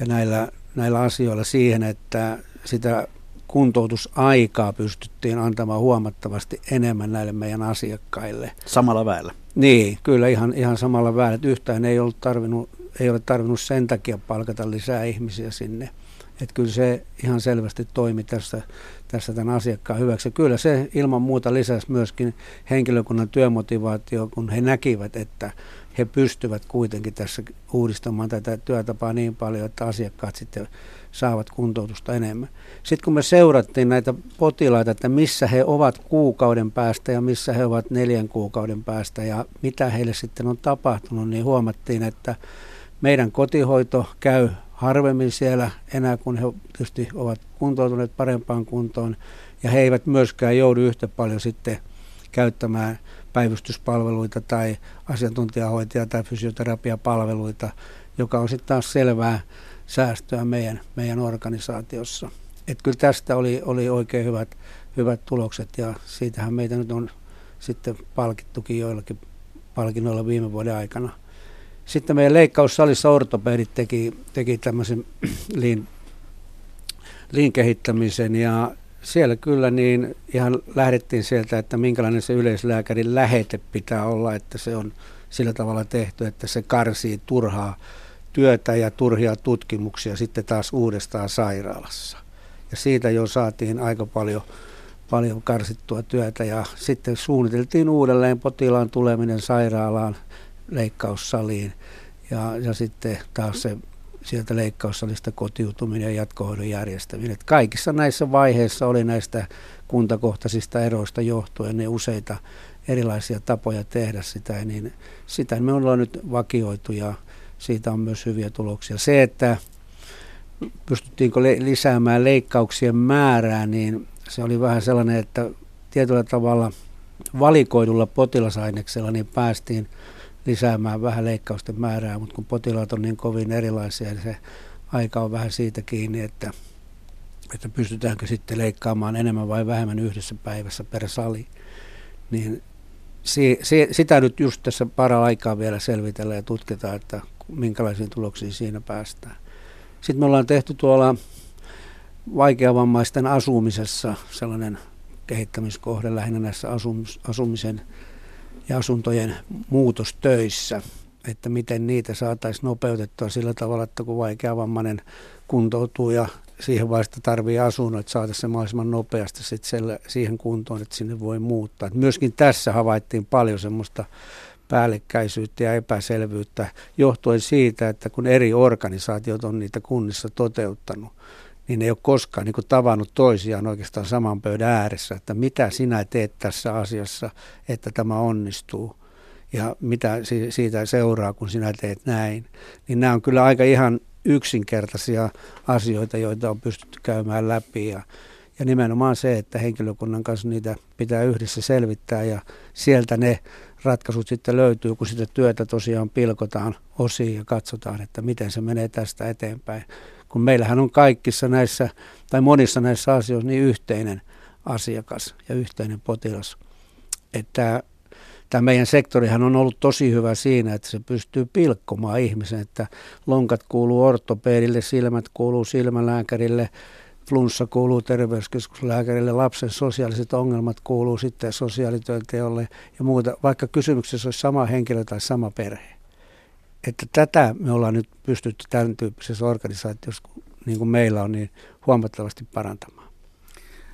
ja näillä, näillä asioilla siihen, että sitä kuntoutusaikaa pystyttiin antamaan huomattavasti enemmän näille meidän asiakkaille. Samalla väellä? Niin, kyllä ihan, ihan samalla väellä. Yhtään ei, ollut tarvinnut, ei ole tarvinnut sen takia palkata lisää ihmisiä sinne. Että kyllä se ihan selvästi toimi tässä, tässä tämän asiakkaan hyväksi. Kyllä se ilman muuta lisäsi myöskin henkilökunnan työmotivaatio, kun he näkivät, että he pystyvät kuitenkin tässä uudistamaan tätä työtapaa niin paljon, että asiakkaat sitten saavat kuntoutusta enemmän. Sitten kun me seurattiin näitä potilaita, että missä he ovat kuukauden päästä ja missä he ovat neljän kuukauden päästä ja mitä heille sitten on tapahtunut, niin huomattiin, että meidän kotihoito käy harvemmin siellä enää, kun he tietysti ovat kuntoutuneet parempaan kuntoon ja he eivät myöskään joudu yhtä paljon sitten käyttämään päivystyspalveluita tai asiantuntijahoitaja tai fysioterapiapalveluita, joka on sitten taas selvää säästöä meidän, meidän organisaatiossa. Et kyllä tästä oli, oli oikein hyvät, hyvät tulokset ja siitähän meitä nyt on sitten palkittukin joillakin palkinnoilla viime vuoden aikana. Sitten meidän leikkaussalissa ortopedit teki, teki tämmöisen (clears throat) liin, liin kehittämisen ja siellä kyllä niin ihan lähdettiin sieltä, että minkälainen se yleislääkärin lähete pitää olla, että se on sillä tavalla tehty, että se karsii turhaa työtä ja turhia tutkimuksia sitten taas uudestaan sairaalassa. Ja siitä jo saatiin aika paljon, paljon karsittua työtä ja sitten suunniteltiin uudelleen potilaan tuleminen sairaalaan leikkaussaliin ja, ja sitten taas se sieltä leikkaussalista kotiutuminen ja jatkohoidon järjestäminen. Että kaikissa näissä vaiheissa oli näistä kuntakohtaisista eroista johtuen ne useita erilaisia tapoja tehdä sitä, niin sitä me ollaan nyt vakioitu ja siitä on myös hyviä tuloksia. Se, että pystyttiinkö lisäämään leikkauksien määrää, niin se oli vähän sellainen, että tietyllä tavalla valikoidulla potilasaineksella niin päästiin lisäämään vähän leikkausten määrää, mutta kun potilaat on niin kovin erilaisia, niin se aika on vähän siitä kiinni, että, että pystytäänkö sitten leikkaamaan enemmän vai vähemmän yhdessä päivässä per sali. Niin si, si, sitä nyt just tässä para aikaa vielä selvitellä ja tutkitaan, että minkälaisiin tuloksiin siinä päästään. Sitten me ollaan tehty tuolla vaikeavammaisten asumisessa sellainen kehittämiskohde lähinnä näissä asumisen ja asuntojen muutostöissä, että miten niitä saataisiin nopeutettua sillä tavalla, että kun vaikeavammainen kuntoutuu ja siihen vaiheessa tarvii asunnon, että saataisiin se mahdollisimman nopeasti sit siihen kuntoon, että sinne voi muuttaa. Et myöskin tässä havaittiin paljon semmoista päällekkäisyyttä ja epäselvyyttä johtuen siitä, että kun eri organisaatiot on niitä kunnissa toteuttanut, niin ei ole koskaan niin tavannut toisiaan oikeastaan saman pöydän ääressä, että mitä sinä teet tässä asiassa, että tämä onnistuu ja mitä siitä seuraa, kun sinä teet näin. Niin nämä on kyllä aika ihan yksinkertaisia asioita, joita on pystytty käymään läpi ja, ja nimenomaan se, että henkilökunnan kanssa niitä pitää yhdessä selvittää ja sieltä ne ratkaisut sitten löytyy, kun sitä työtä tosiaan pilkotaan osiin ja katsotaan, että miten se menee tästä eteenpäin. Kun meillähän on kaikissa näissä tai monissa näissä asioissa niin yhteinen asiakas ja yhteinen potilas. Että tämä meidän sektorihan on ollut tosi hyvä siinä, että se pystyy pilkkomaan ihmisen, että lonkat kuuluu ortopedille, silmät kuuluu silmälääkärille, flunssa kuuluu terveyskeskuslääkärille, lapsen sosiaaliset ongelmat kuuluu sitten sosiaalityönteolle ja muuta, vaikka kysymyksessä olisi sama henkilö tai sama perhe. Että tätä me ollaan nyt pystytty tämän tyyppisessä organisaatiossa, niin kuin meillä on, niin huomattavasti parantamaan.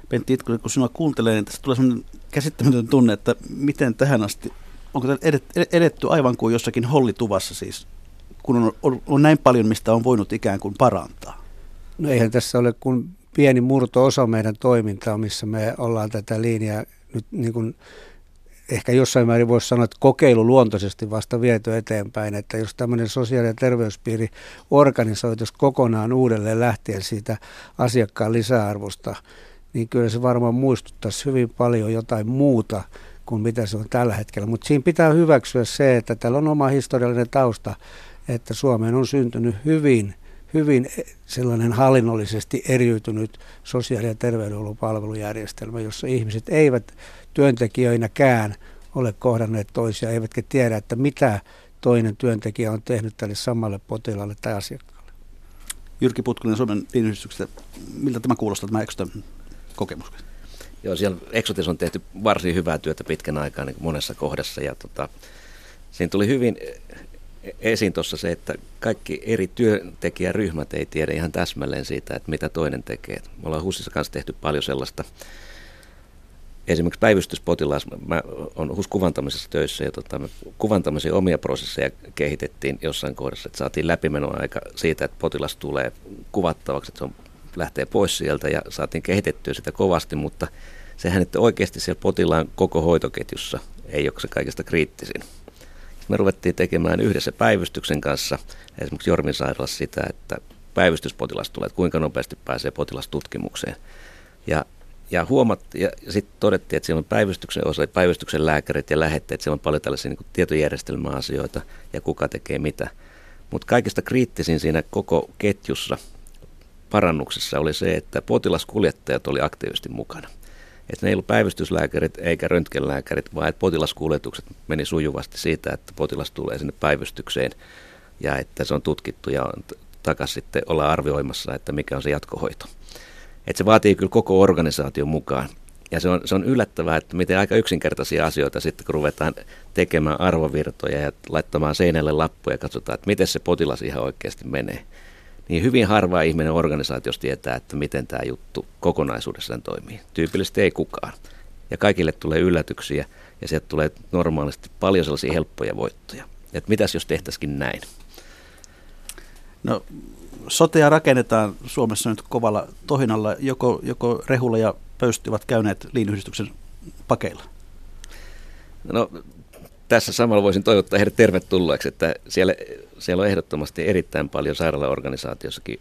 Pentti Itkonen, kun sinua kuuntelee, niin tästä tulee sellainen käsittämätön tunne, että miten tähän asti, onko edetty aivan kuin jossakin hollituvassa siis, kun on, on, on näin paljon, mistä on voinut ikään kuin parantaa? No eihän tässä ole kuin pieni murto-osa meidän toimintaa, missä me ollaan tätä linjaa nyt niin kuin ehkä jossain määrin voisi sanoa, että kokeilu luontoisesti vasta viety eteenpäin, että jos tämmöinen sosiaali- ja terveyspiiri organisoituisi kokonaan uudelleen lähtien siitä asiakkaan lisäarvosta, niin kyllä se varmaan muistuttaisi hyvin paljon jotain muuta kuin mitä se on tällä hetkellä. Mutta siinä pitää hyväksyä se, että täällä on oma historiallinen tausta, että Suomeen on syntynyt hyvin – hyvin sellainen hallinnollisesti eriytynyt sosiaali- ja terveydenhuollon palvelujärjestelmä, jossa ihmiset eivät työntekijöinäkään ole kohdanneet toisia, eivätkä tiedä, että mitä toinen työntekijä on tehnyt tälle samalle potilaalle tai asiakkaalle. Jyrki Putkunen Suomen tiinyhdistyksestä, miltä tämä kuulostaa tämä Exoten kokemus? Joo, siellä Exotis on tehty varsin hyvää työtä pitkän aikaa niin monessa kohdassa ja tota, siinä tuli hyvin esiin tuossa se, että kaikki eri työntekijäryhmät ei tiedä ihan täsmälleen siitä, että mitä toinen tekee. Me ollaan HUSissa kanssa tehty paljon sellaista. Esimerkiksi päivystyspotilas, mä olen HUS kuvantamisessa töissä ja tota, me kuvantamisen omia prosesseja kehitettiin jossain kohdassa, että saatiin läpimenoaika siitä, että potilas tulee kuvattavaksi, että se on, lähtee pois sieltä ja saatiin kehitettyä sitä kovasti, mutta sehän, että oikeasti siellä potilaan koko hoitoketjussa ei ole se kaikista kriittisin me ruvettiin tekemään yhdessä päivystyksen kanssa, esimerkiksi Jormin sairaalassa sitä, että päivystyspotilas tulee, että kuinka nopeasti pääsee potilastutkimukseen. Ja, ja, huomat, ja sitten todettiin, että siellä on päivystyksen osa, päivystyksen lääkärit ja lähetteet, siellä on paljon tällaisia niin tietojärjestelmäasioita ja kuka tekee mitä. Mutta kaikista kriittisin siinä koko ketjussa parannuksessa oli se, että potilaskuljettajat oli aktiivisesti mukana että ne ei ollut päivystyslääkärit eikä röntgenlääkärit, vaan että potilaskuljetukset meni sujuvasti siitä, että potilas tulee sinne päivystykseen ja että se on tutkittu ja takaisin sitten olla arvioimassa, että mikä on se jatkohoito. Että se vaatii kyllä koko organisaation mukaan. Ja se on, se on yllättävää, että miten aika yksinkertaisia asioita sitten, kun ruvetaan tekemään arvovirtoja ja laittamaan seinälle lappuja ja katsotaan, että miten se potilas ihan oikeasti menee niin hyvin harva ihminen organisaatiossa tietää, että miten tämä juttu kokonaisuudessaan toimii. Tyypillisesti ei kukaan. Ja kaikille tulee yllätyksiä ja sieltä tulee normaalisti paljon sellaisia helppoja voittoja. Että mitäs jos tehtäisikin näin? No sotea rakennetaan Suomessa nyt kovalla tohinalla. Joko, joko Rehula ja Pöysti ovat käyneet liinyhdistyksen pakeilla? No tässä samalla voisin toivottaa heidät tervetulleeksi, että siellä, siellä on ehdottomasti erittäin paljon sairaalaorganisaatiossakin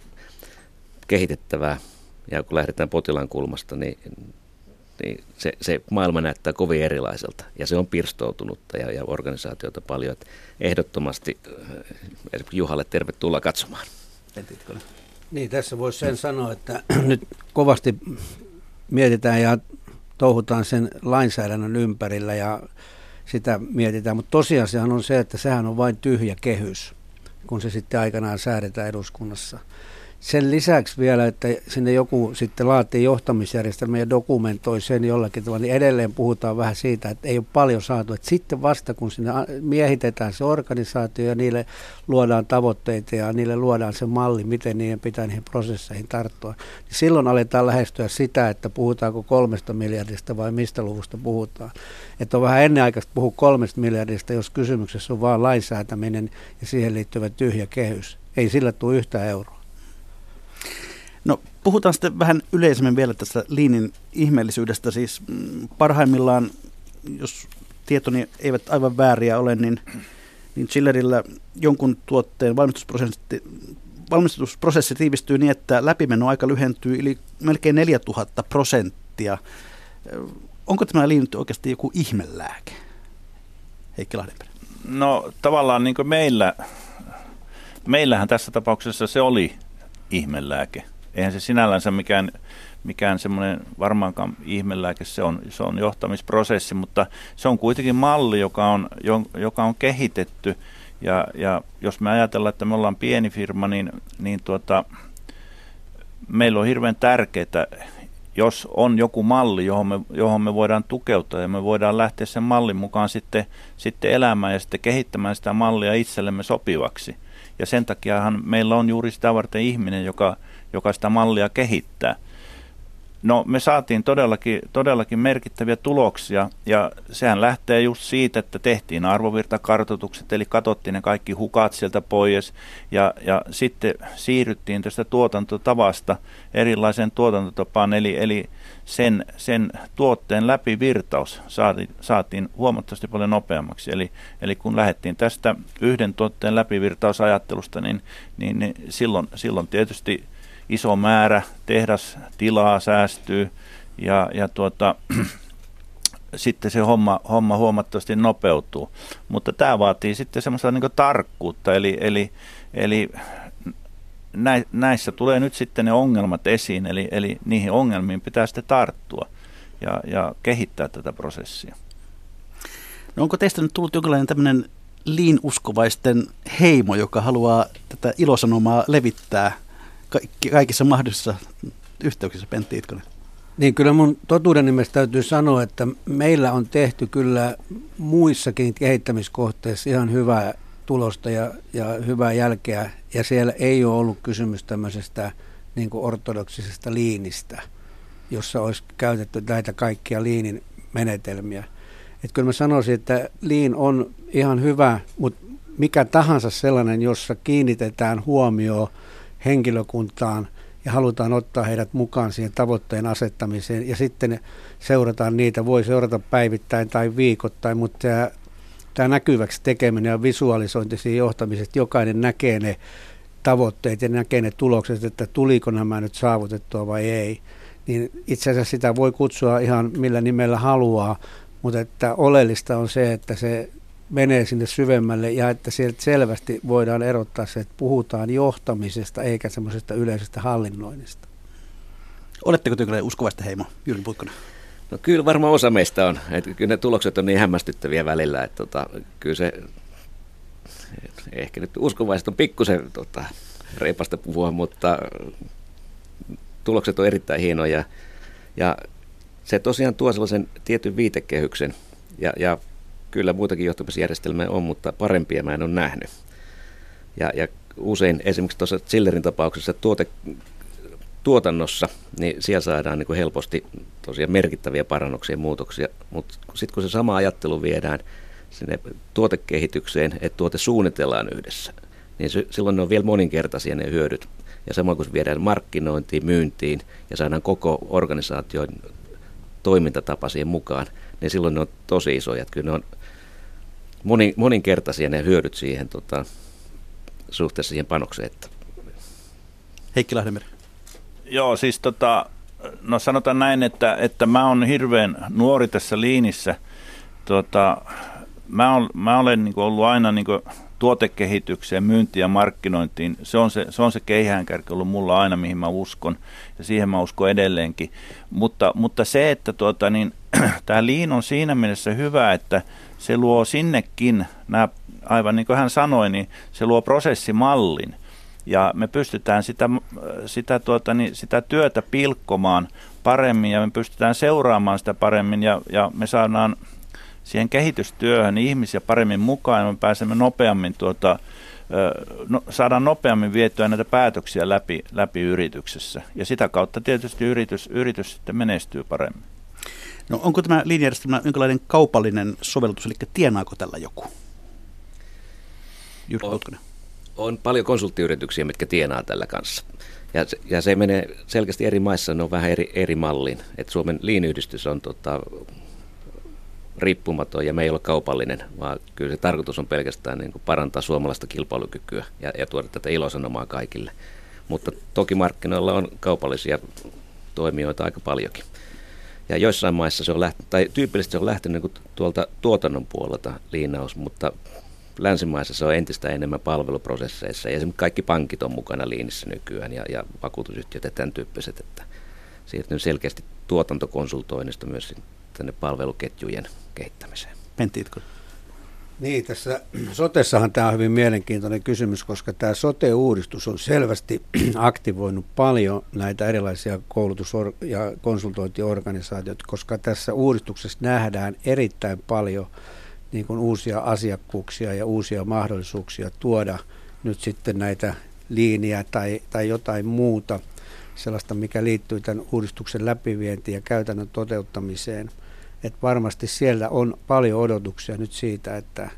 kehitettävää. Ja kun lähdetään potilaan kulmasta, niin, niin se, se maailma näyttää kovin erilaiselta. Ja se on pirstoutunutta ja, ja organisaatiota paljon. Että ehdottomasti äh, Juhalle tervetuloa katsomaan. Niin, tässä voisi sen sanoa, että (clears throat) nyt kovasti mietitään ja touhutaan sen lainsäädännön ympärillä ja sitä mietitään. Mutta tosiasiahan on se, että sehän on vain tyhjä kehys, kun se sitten aikanaan säädetään eduskunnassa sen lisäksi vielä, että sinne joku sitten laatii johtamisjärjestelmä ja dokumentoi sen jollakin tavalla, niin edelleen puhutaan vähän siitä, että ei ole paljon saatu. Että sitten vasta kun sinne miehitetään se organisaatio ja niille luodaan tavoitteita ja niille luodaan se malli, miten niiden pitää niihin prosesseihin tarttua, niin silloin aletaan lähestyä sitä, että puhutaanko kolmesta miljardista vai mistä luvusta puhutaan. Että on vähän ennenaikaista puhua kolmesta miljardista, jos kysymyksessä on vain lainsäätäminen ja siihen liittyvä tyhjä kehys. Ei sillä tule yhtä euroa. No puhutaan sitten vähän yleisemmin vielä tästä liinin ihmeellisyydestä. Siis mm, parhaimmillaan, jos tietoni eivät aivan vääriä ole, niin, niin chillerillä jonkun tuotteen valmistusprosessi, valmistusprosessi tiivistyy niin, että läpimenoaika lyhentyy yli melkein 4000 prosenttia. Onko tämä liin oikeasti joku ihmelääke? Heikki Lahdenperä. No tavallaan niin kuin meillä, meillähän tässä tapauksessa se oli ihmelääke eihän se sinällänsä mikään, mikään semmoinen varmaankaan ihmelääke, se on, se on johtamisprosessi, mutta se on kuitenkin malli, joka on, joka on kehitetty. Ja, ja jos me ajatellaan, että me ollaan pieni firma, niin, niin tuota, meillä on hirveän tärkeää, jos on joku malli, johon me, johon me voidaan tukeutua ja me voidaan lähteä sen mallin mukaan sitten, sitten elämään ja sitten kehittämään sitä mallia itsellemme sopivaksi. Ja sen takiahan meillä on juuri sitä varten ihminen, joka, joka sitä mallia kehittää. No me saatiin todellakin, todellakin merkittäviä tuloksia ja sehän lähtee just siitä, että tehtiin arvovirtakartoitukset, eli katsottiin ne kaikki hukat sieltä pois ja, ja sitten siirryttiin tästä tuotantotavasta erilaiseen tuotantotapaan, eli, eli sen, sen tuotteen läpivirtaus saatiin, saatiin huomattavasti paljon nopeammaksi. Eli, eli kun lähdettiin tästä yhden tuotteen läpivirtausajattelusta, niin, niin, niin silloin, silloin tietysti iso määrä tilaa säästyy ja, ja tuota, (clears throat) sitten se homma, homma huomattavasti nopeutuu. Mutta tämä vaatii sitten semmoista niin tarkkuutta, eli, eli, eli näissä tulee nyt sitten ne ongelmat esiin, eli, eli niihin ongelmiin pitää sitten tarttua ja, ja kehittää tätä prosessia. No onko teistä nyt tullut jonkinlainen tämmöinen liinuskovaisten heimo, joka haluaa tätä ilosanomaa levittää kaikissa mahdollisissa yhteyksissä, Pentti Itkonen? Niin kyllä mun totuuden nimessä täytyy sanoa, että meillä on tehty kyllä muissakin kehittämiskohteissa ihan hyvää tulosta ja, ja hyvää jälkeä. Ja siellä ei ole ollut kysymys tämmöisestä niin kuin ortodoksisesta liinistä, jossa olisi käytetty näitä kaikkia liinin menetelmiä. Että kyllä mä sanoisin, että liin on ihan hyvä, mutta mikä tahansa sellainen, jossa kiinnitetään huomioon henkilökuntaan ja halutaan ottaa heidät mukaan siihen tavoitteen asettamiseen. Ja sitten seurataan niitä, voi seurata päivittäin tai viikoittain, mutta tämä, tämä näkyväksi tekeminen ja visualisointi siinä johtamisesta, jokainen näkee ne tavoitteet ja näkee ne tulokset, että tuliko nämä nyt saavutettua vai ei, niin itse asiassa sitä voi kutsua ihan millä nimellä haluaa, mutta että oleellista on se, että se menee sinne syvemmälle ja että sieltä selvästi voidaan erottaa se, että puhutaan johtamisesta eikä semmoisesta yleisestä hallinnoinnista. Oletteko te uskovaista heimo, Jyrki Putkonen? No kyllä varmaan osa meistä on. Että kyllä ne tulokset on niin hämmästyttäviä välillä, että tota, kyllä se, ehkä nyt uskovaiset on pikkusen tota, reipasta puhua, mutta tulokset on erittäin hienoja. Ja se tosiaan tuo sellaisen tietyn viitekehyksen ja, ja kyllä muutakin johtamisjärjestelmää on, mutta parempia mä en ole nähnyt. Ja, ja usein esimerkiksi tuossa Zillerin tapauksessa tuote, tuotannossa, niin siellä saadaan niin kuin helposti tosiaan merkittäviä parannuksia ja muutoksia, mutta sitten kun se sama ajattelu viedään sinne tuotekehitykseen, että tuote suunnitellaan yhdessä, niin se, silloin ne on vielä moninkertaisia ne hyödyt. Ja samoin kun viedään markkinointiin, myyntiin ja saadaan koko organisaation toimintatapa siihen mukaan, niin silloin ne on tosi isoja. Että kyllä ne on monin, moninkertaisia ne hyödyt siihen tota, suhteessa siihen panokseen. Että. Heikki Lähdemeri. Joo, siis tota, no sanotaan näin, että, että mä oon hirveän nuori tässä liinissä. Tota, mä, ol, mä olen niin ollut aina niin tuotekehitykseen, myyntiin ja markkinointiin. Se on se, se, on se keihäänkärki ollut mulla aina, mihin mä uskon, ja siihen mä uskon edelleenkin. Mutta, mutta se, että tuota, niin, (clears throat) tämä liin on siinä mielessä hyvä, että se luo sinnekin, nämä, aivan niin kuin hän sanoi, niin se luo prosessimallin. Ja me pystytään sitä, sitä, tuota, niin, sitä työtä pilkkomaan paremmin ja me pystytään seuraamaan sitä paremmin ja, ja me saadaan siihen kehitystyöhön ihmisiä paremmin mukaan ja me pääsemme nopeammin tuota, no, saadaan nopeammin vietyä näitä päätöksiä läpi, läpi yrityksessä. Ja sitä kautta tietysti yritys, yritys sitten menestyy paremmin. No onko tämä linjajärjestelmä jonkinlainen kaupallinen sovellutus, eli tienaako tällä joku? Jyrki on, on paljon konsulttiyrityksiä, mitkä tienaa tällä kanssa. Ja, ja se menee selkeästi eri maissa, ne on vähän eri, eri mallin. Et Suomen liinyhdistys on tota, riippumaton ja me ei ole kaupallinen, vaan kyllä se tarkoitus on pelkästään niin parantaa suomalaista kilpailukykyä ja, ja tuoda tätä ilosanomaa kaikille. Mutta toki markkinoilla on kaupallisia toimijoita aika paljonkin. Ja joissain maissa se on lähtenyt, tai tyypillisesti se on lähtenyt niin tuolta tuotannon puolelta liinaus, mutta länsimaissa se on entistä enemmän palveluprosesseissa. Ja esimerkiksi kaikki pankit on mukana liinissä nykyään ja, ja vakuutusyhtiöt ja tämän tyyppiset, että siirtynyt selkeästi tuotantokonsultoinnista myös tänne palveluketjujen kehittämiseen. Pentti Itko. Niin, tässä (clears throat) sotessahan tämä on hyvin mielenkiintoinen kysymys, koska tämä sote-uudistus on selvästi (clears throat) aktivoinut paljon näitä erilaisia koulutus- ja konsultointiorganisaatioita, koska tässä uudistuksessa nähdään erittäin paljon niin kuin uusia asiakkuuksia ja uusia mahdollisuuksia tuoda nyt sitten näitä liiniä tai, tai jotain muuta sellaista, mikä liittyy tämän uudistuksen läpivientiin ja käytännön toteuttamiseen – että varmasti siellä on paljon odotuksia nyt siitä, että,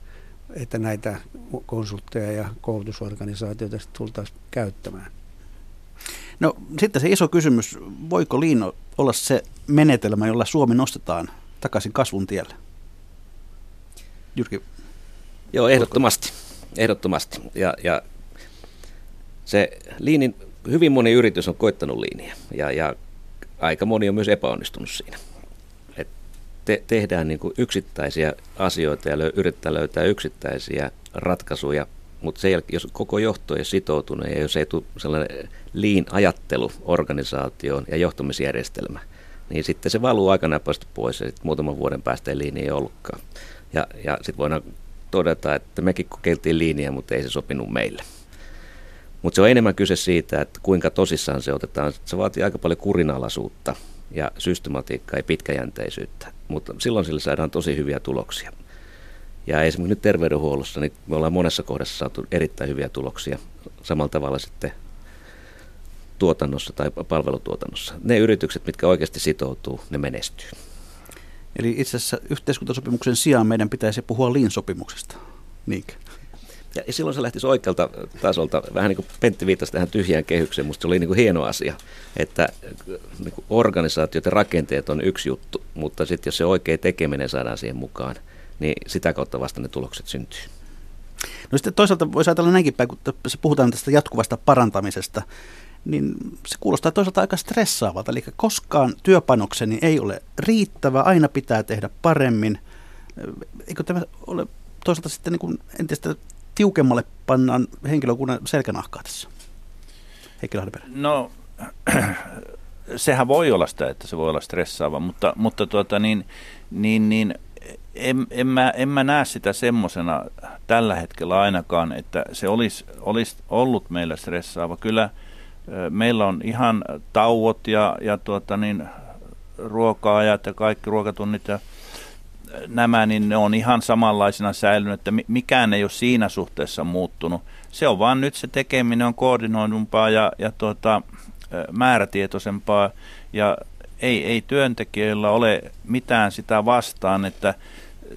että näitä konsultteja ja koulutusorganisaatioita tultaisiin käyttämään. No sitten se iso kysymys, voiko Liino olla se menetelmä, jolla Suomi nostetaan takaisin kasvun tielle? Jyrki. Joo, ehdottomasti. Ehdottomasti. Ja, ja se liinin, hyvin moni yritys on koittanut liiniä ja, ja aika moni on myös epäonnistunut siinä te- tehdään niin kuin yksittäisiä asioita ja lö- yrittää löytää yksittäisiä ratkaisuja, mutta se jos koko johto ei sitoutunut ja jos ei tule sellainen liin ajattelu organisaatioon ja johtamisjärjestelmä, niin sitten se valuu aika näppästi pois ja sitten muutaman vuoden päästä ei liini ei ollutkaan. Ja, ja sitten voidaan todeta, että mekin kokeiltiin liiniä, mutta ei se sopinut meille. Mutta se on enemmän kyse siitä, että kuinka tosissaan se otetaan. Se vaatii aika paljon kurinalaisuutta ja systematiikkaa ja pitkäjänteisyyttä, mutta silloin sillä saadaan tosi hyviä tuloksia. Ja esimerkiksi nyt terveydenhuollossa niin me ollaan monessa kohdassa saatu erittäin hyviä tuloksia. Samalla tavalla sitten tuotannossa tai palvelutuotannossa. Ne yritykset, mitkä oikeasti sitoutuu, ne menestyy. Eli itse asiassa yhteiskuntasopimuksen sijaan meidän pitäisi puhua liinsopimuksesta. Niinkö? Ja silloin se lähtisi oikealta tasolta, vähän niin kuin Pentti viittasi tähän tyhjään kehykseen, musta se oli niin kuin hieno asia, että niin kuin organisaatiot ja rakenteet on yksi juttu, mutta sitten jos se oikea tekeminen saadaan siihen mukaan, niin sitä kautta vasta ne tulokset syntyy. No sitten toisaalta voisi ajatella näinkin päin, kun se puhutaan tästä jatkuvasta parantamisesta, niin se kuulostaa toisaalta aika stressaavalta. Eli koskaan työpanokseni ei ole riittävä, aina pitää tehdä paremmin. Eikö tämä ole toisaalta sitten niin kuin entistä tiukemmalle pannaan henkilökunnan selkänahkaa tässä? Heikki Lahdenperä. No, (clears throat) sehän voi olla sitä, että se voi olla stressaava, mutta, mutta tuota, niin, niin, niin en, en, mä, en mä näe sitä semmoisena tällä hetkellä ainakaan, että se olisi, olisi ollut meillä stressaava. Kyllä meillä on ihan tauot ja, ja tuota, niin, ruoka-ajat ja kaikki ruokatunnit ja nämä, niin ne on ihan samanlaisina säilynyt, että mikään ei ole siinä suhteessa muuttunut. Se on vaan nyt se tekeminen on koordinoidumpaa ja, ja tuota, määrätietoisempaa ja ei, ei työntekijöillä ole mitään sitä vastaan, että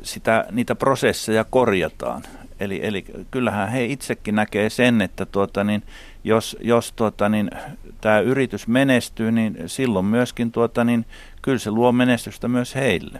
sitä, niitä prosesseja korjataan. Eli, eli kyllähän he itsekin näkee sen, että tuota, niin, jos, jos tuota, niin, tämä yritys menestyy, niin silloin myöskin tuota, niin, kyllä se luo menestystä myös heille.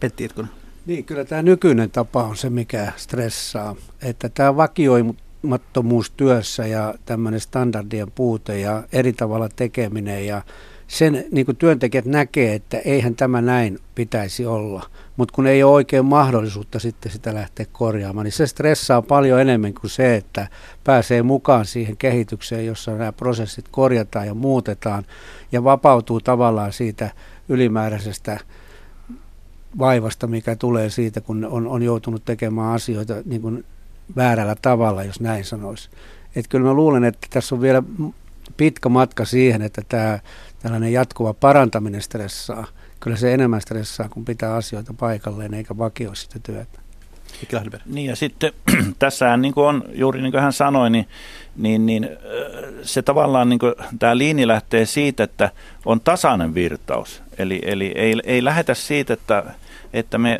Petti Itkunen. Niin, kyllä tämä nykyinen tapa on se, mikä stressaa. Että tämä vakioimattomuus työssä ja tämmöinen standardien puute ja eri tavalla tekeminen ja sen niin kuin työntekijät näkee, että eihän tämä näin pitäisi olla. Mutta kun ei ole oikein mahdollisuutta sitten sitä lähteä korjaamaan, niin se stressaa paljon enemmän kuin se, että pääsee mukaan siihen kehitykseen, jossa nämä prosessit korjataan ja muutetaan ja vapautuu tavallaan siitä ylimääräisestä vaivasta, mikä tulee siitä, kun on, on joutunut tekemään asioita niin kuin väärällä tavalla, jos näin sanoisi. Että kyllä mä luulen, että tässä on vielä pitkä matka siihen, että tämä tällainen jatkuva parantaminen stressaa. Kyllä se enemmän stressaa, kun pitää asioita paikalleen eikä vakioi sitä työtä. Niin ja sitten (clears throat) tässä niin kuin on, juuri niin kuin hän sanoi, niin, niin, niin se tavallaan niin kuin, tämä liini lähtee siitä, että on tasainen virtaus. Eli, eli ei, ei lähetä siitä, että että me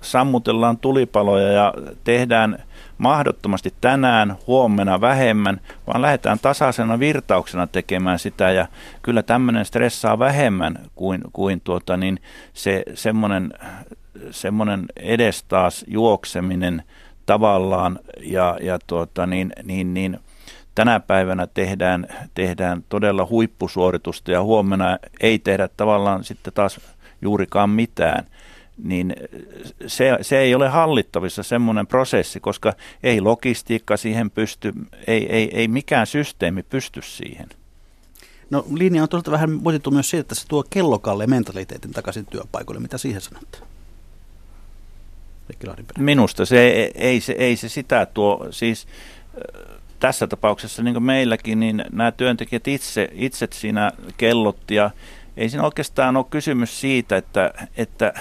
sammutellaan tulipaloja ja tehdään mahdottomasti tänään, huomenna vähemmän, vaan lähdetään tasaisena virtauksena tekemään sitä. Ja kyllä tämmöinen stressaa vähemmän kuin, kuin tuota, niin se semmoinen, semmoinen edestaas juokseminen tavallaan. Ja, ja tuota, niin, niin, niin, tänä päivänä tehdään, tehdään todella huippusuoritusta ja huomenna ei tehdä tavallaan sitten taas juurikaan mitään – niin se, se ei ole hallittavissa semmoinen prosessi, koska ei logistiikka siihen pysty, ei, ei, ei mikään systeemi pysty siihen. No linja on tosiaan vähän muotettu myös siitä, että se tuo kellokalle mentaliteetin takaisin työpaikoille. Mitä siihen sanotte? Minusta se ei, ei, se, ei se sitä tuo, siis tässä tapauksessa niin kuin meilläkin, niin nämä työntekijät itse, itse siinä kellot ja ei siinä oikeastaan ole kysymys siitä, että, että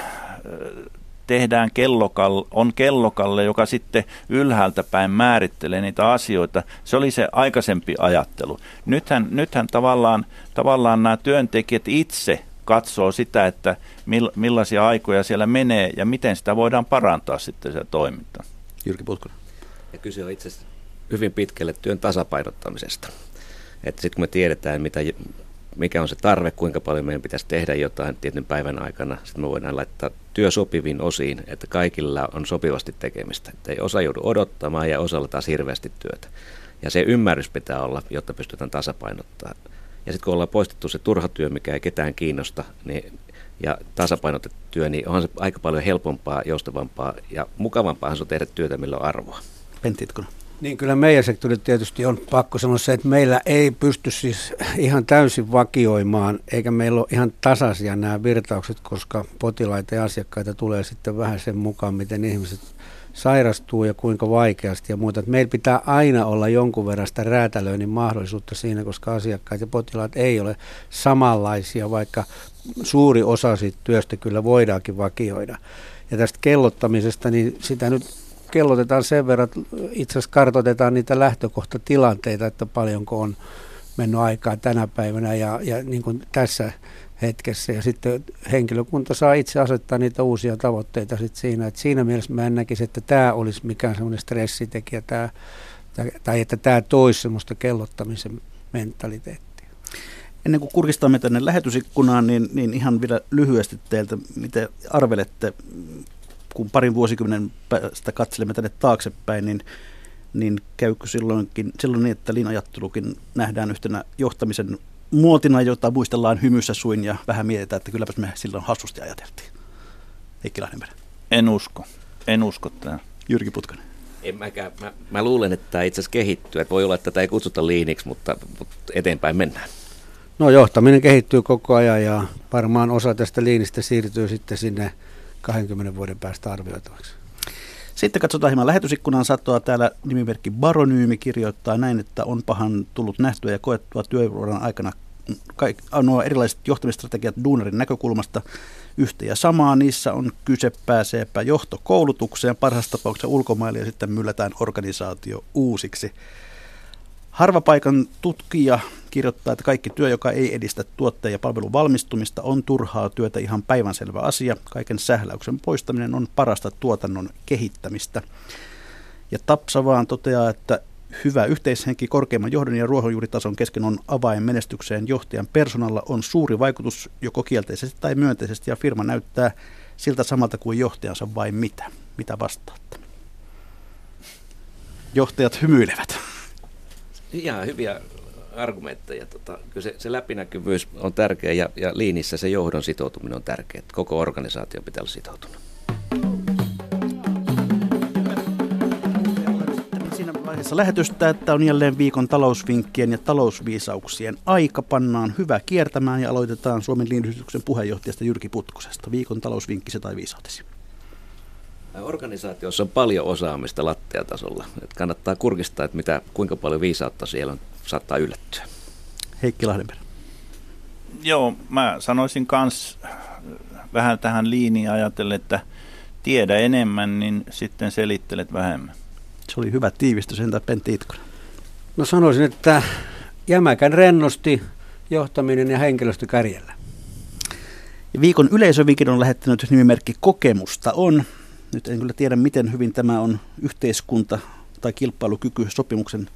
tehdään kellokalle, on kellokalle, joka sitten ylhäältä päin määrittelee niitä asioita. Se oli se aikaisempi ajattelu. Nythän, nythän tavallaan, tavallaan nämä työntekijät itse katsoo sitä, että millaisia aikoja siellä menee ja miten sitä voidaan parantaa sitten se toiminta. Jyrki Putkonen. Ja kyse on itse asiassa hyvin pitkälle työn tasapainottamisesta. Että sitten kun me tiedetään, mitä mikä on se tarve, kuinka paljon meidän pitäisi tehdä jotain tietyn päivän aikana. Sitten me voidaan laittaa työ sopiviin osiin, että kaikilla on sopivasti tekemistä. Että ei osa joudu odottamaan ja osalla taas hirveästi työtä. Ja se ymmärrys pitää olla, jotta pystytään tasapainottaa. Ja sitten kun ollaan poistettu se turha työ, mikä ei ketään kiinnosta, niin, ja tasapainotettu työ, niin onhan se aika paljon helpompaa, joustavampaa ja mukavampaa se on tehdä työtä, millä on arvoa. Pentti niin kyllä meidän sektorilla tietysti on pakko sanoa se, että meillä ei pysty siis ihan täysin vakioimaan, eikä meillä ole ihan tasaisia nämä virtaukset, koska potilaita ja asiakkaita tulee sitten vähän sen mukaan, miten ihmiset sairastuu ja kuinka vaikeasti ja muuta. meillä pitää aina olla jonkun verran sitä räätälöinnin mahdollisuutta siinä, koska asiakkaat ja potilaat ei ole samanlaisia, vaikka suuri osa siitä työstä kyllä voidaankin vakioida. Ja tästä kellottamisesta, niin sitä nyt kellotetaan sen verran, itse asiassa kartoitetaan niitä lähtökohtatilanteita, että paljonko on mennyt aikaa tänä päivänä ja, ja niin kuin tässä hetkessä. Ja sitten henkilökunta saa itse asettaa niitä uusia tavoitteita sit siinä. Että siinä mielessä mä en näkisi, että tämä olisi mikään semmoinen stressitekijä tämä, tai että tämä toisi semmoista kellottamisen mentaliteettia. Ennen kuin kurkistamme tänne lähetysikkunaan, niin, niin ihan vielä lyhyesti teiltä, miten arvelette, kun parin vuosikymmenen päästä katselemme tänne taaksepäin, niin, niin käykö silloinkin, silloin niin, että linajattelukin nähdään yhtenä johtamisen muotina, jota muistellaan hymyssä suin ja vähän mietitään, että kylläpäs me silloin hassusti ajateltiin. Heikki Lahdenperä. En usko. En usko tämä. Jyrki Putkanen. En mäkään. Mä, mä luulen, että tämä itse asiassa kehittyy. Että voi olla, että tätä ei kutsuta liiniksi, mutta, mutta eteenpäin mennään. No johtaminen kehittyy koko ajan ja varmaan osa tästä liinistä siirtyy sitten sinne 20 vuoden päästä arvioitavaksi. Sitten katsotaan hieman lähetysikkunan satoa. Täällä nimimerkki Baronyymi kirjoittaa näin, että onpahan tullut nähtyä ja koettua työvuoron aikana kaik, nuo erilaiset johtamistrategiat duunarin näkökulmasta yhtä ja samaa. Niissä on kyse pääseepä johtokoulutukseen, parhaassa tapauksessa ulkomaille ja sitten myllätään organisaatio uusiksi. Harvapaikan tutkija kirjoittaa, että kaikki työ, joka ei edistä tuotteen ja palvelun valmistumista, on turhaa työtä ihan päivänselvä asia. Kaiken sähläyksen poistaminen on parasta tuotannon kehittämistä. Ja Tapsa vaan toteaa, että hyvä yhteishenki korkeimman johdon ja ruohonjuuritason kesken on avain menestykseen. Johtajan persoonalla on suuri vaikutus joko kielteisesti tai myönteisesti ja firma näyttää siltä samalta kuin johtajansa vai mitä? Mitä vastaatte? Johtajat hymyilevät. Ihan hyviä argumentteja. Tota, kyllä se, se läpinäkyvyys on tärkeä ja, ja liinissä se johdon sitoutuminen on tärkeä. Koko organisaatio pitää olla sitoutunut. Vaiheessa lähetystä, että on jälleen viikon talousvinkkien ja talousviisauksien aika. Pannaan hyvä kiertämään ja aloitetaan Suomen liinyhdistyksen puheenjohtajasta Jyrki Putkosesta. Viikon talousvinkkisi tai viisautesi. Organisaatiossa on paljon osaamista latteatasolla. Et kannattaa kurkistaa, että mitä, kuinka paljon viisautta siellä on, saattaa yllättyä. Heikki Lahdenperä. Joo, mä sanoisin kans vähän tähän liiniin ajatellen, että tiedä enemmän, niin sitten selittelet vähemmän. Se oli hyvä tiivistys, entä Pentti Itkonen? No sanoisin, että jämäkän rennosti johtaminen ja henkilöstö kärjellä. Viikon yleisövinkin on lähettänyt nimimerkki Kokemusta on. Nyt en kyllä tiedä, miten hyvin tämä on yhteiskunta- tai kilpailukykysopimuksen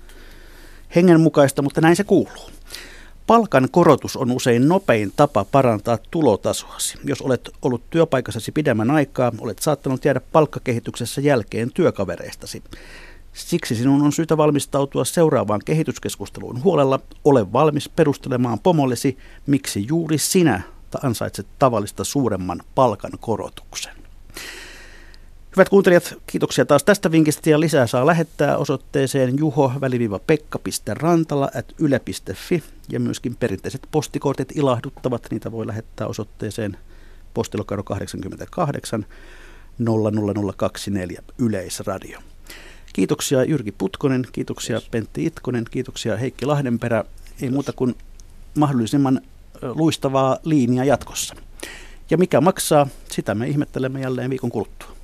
hengen mukaista, mutta näin se kuuluu. Palkan korotus on usein nopein tapa parantaa tulotasoasi. Jos olet ollut työpaikassasi pidemmän aikaa, olet saattanut jäädä palkkakehityksessä jälkeen työkavereistasi. Siksi sinun on syytä valmistautua seuraavaan kehityskeskusteluun huolella. Ole valmis perustelemaan pomollesi, miksi juuri sinä ansaitset tavallista suuremman palkan korotuksen. Hyvät kuuntelijat, kiitoksia taas tästä vinkistä ja lisää saa lähettää osoitteeseen juho-pekka.rantala at yle.fi ja myöskin perinteiset postikortit ilahduttavat. Niitä voi lähettää osoitteeseen postilokaro 88 00024 Yleisradio. Kiitoksia Jyrki Putkonen, kiitoksia Pentti Itkonen, kiitoksia Heikki Lahdenperä. Ei muuta kuin mahdollisimman luistavaa liinia jatkossa. Ja mikä maksaa, sitä me ihmettelemme jälleen viikon kuluttua.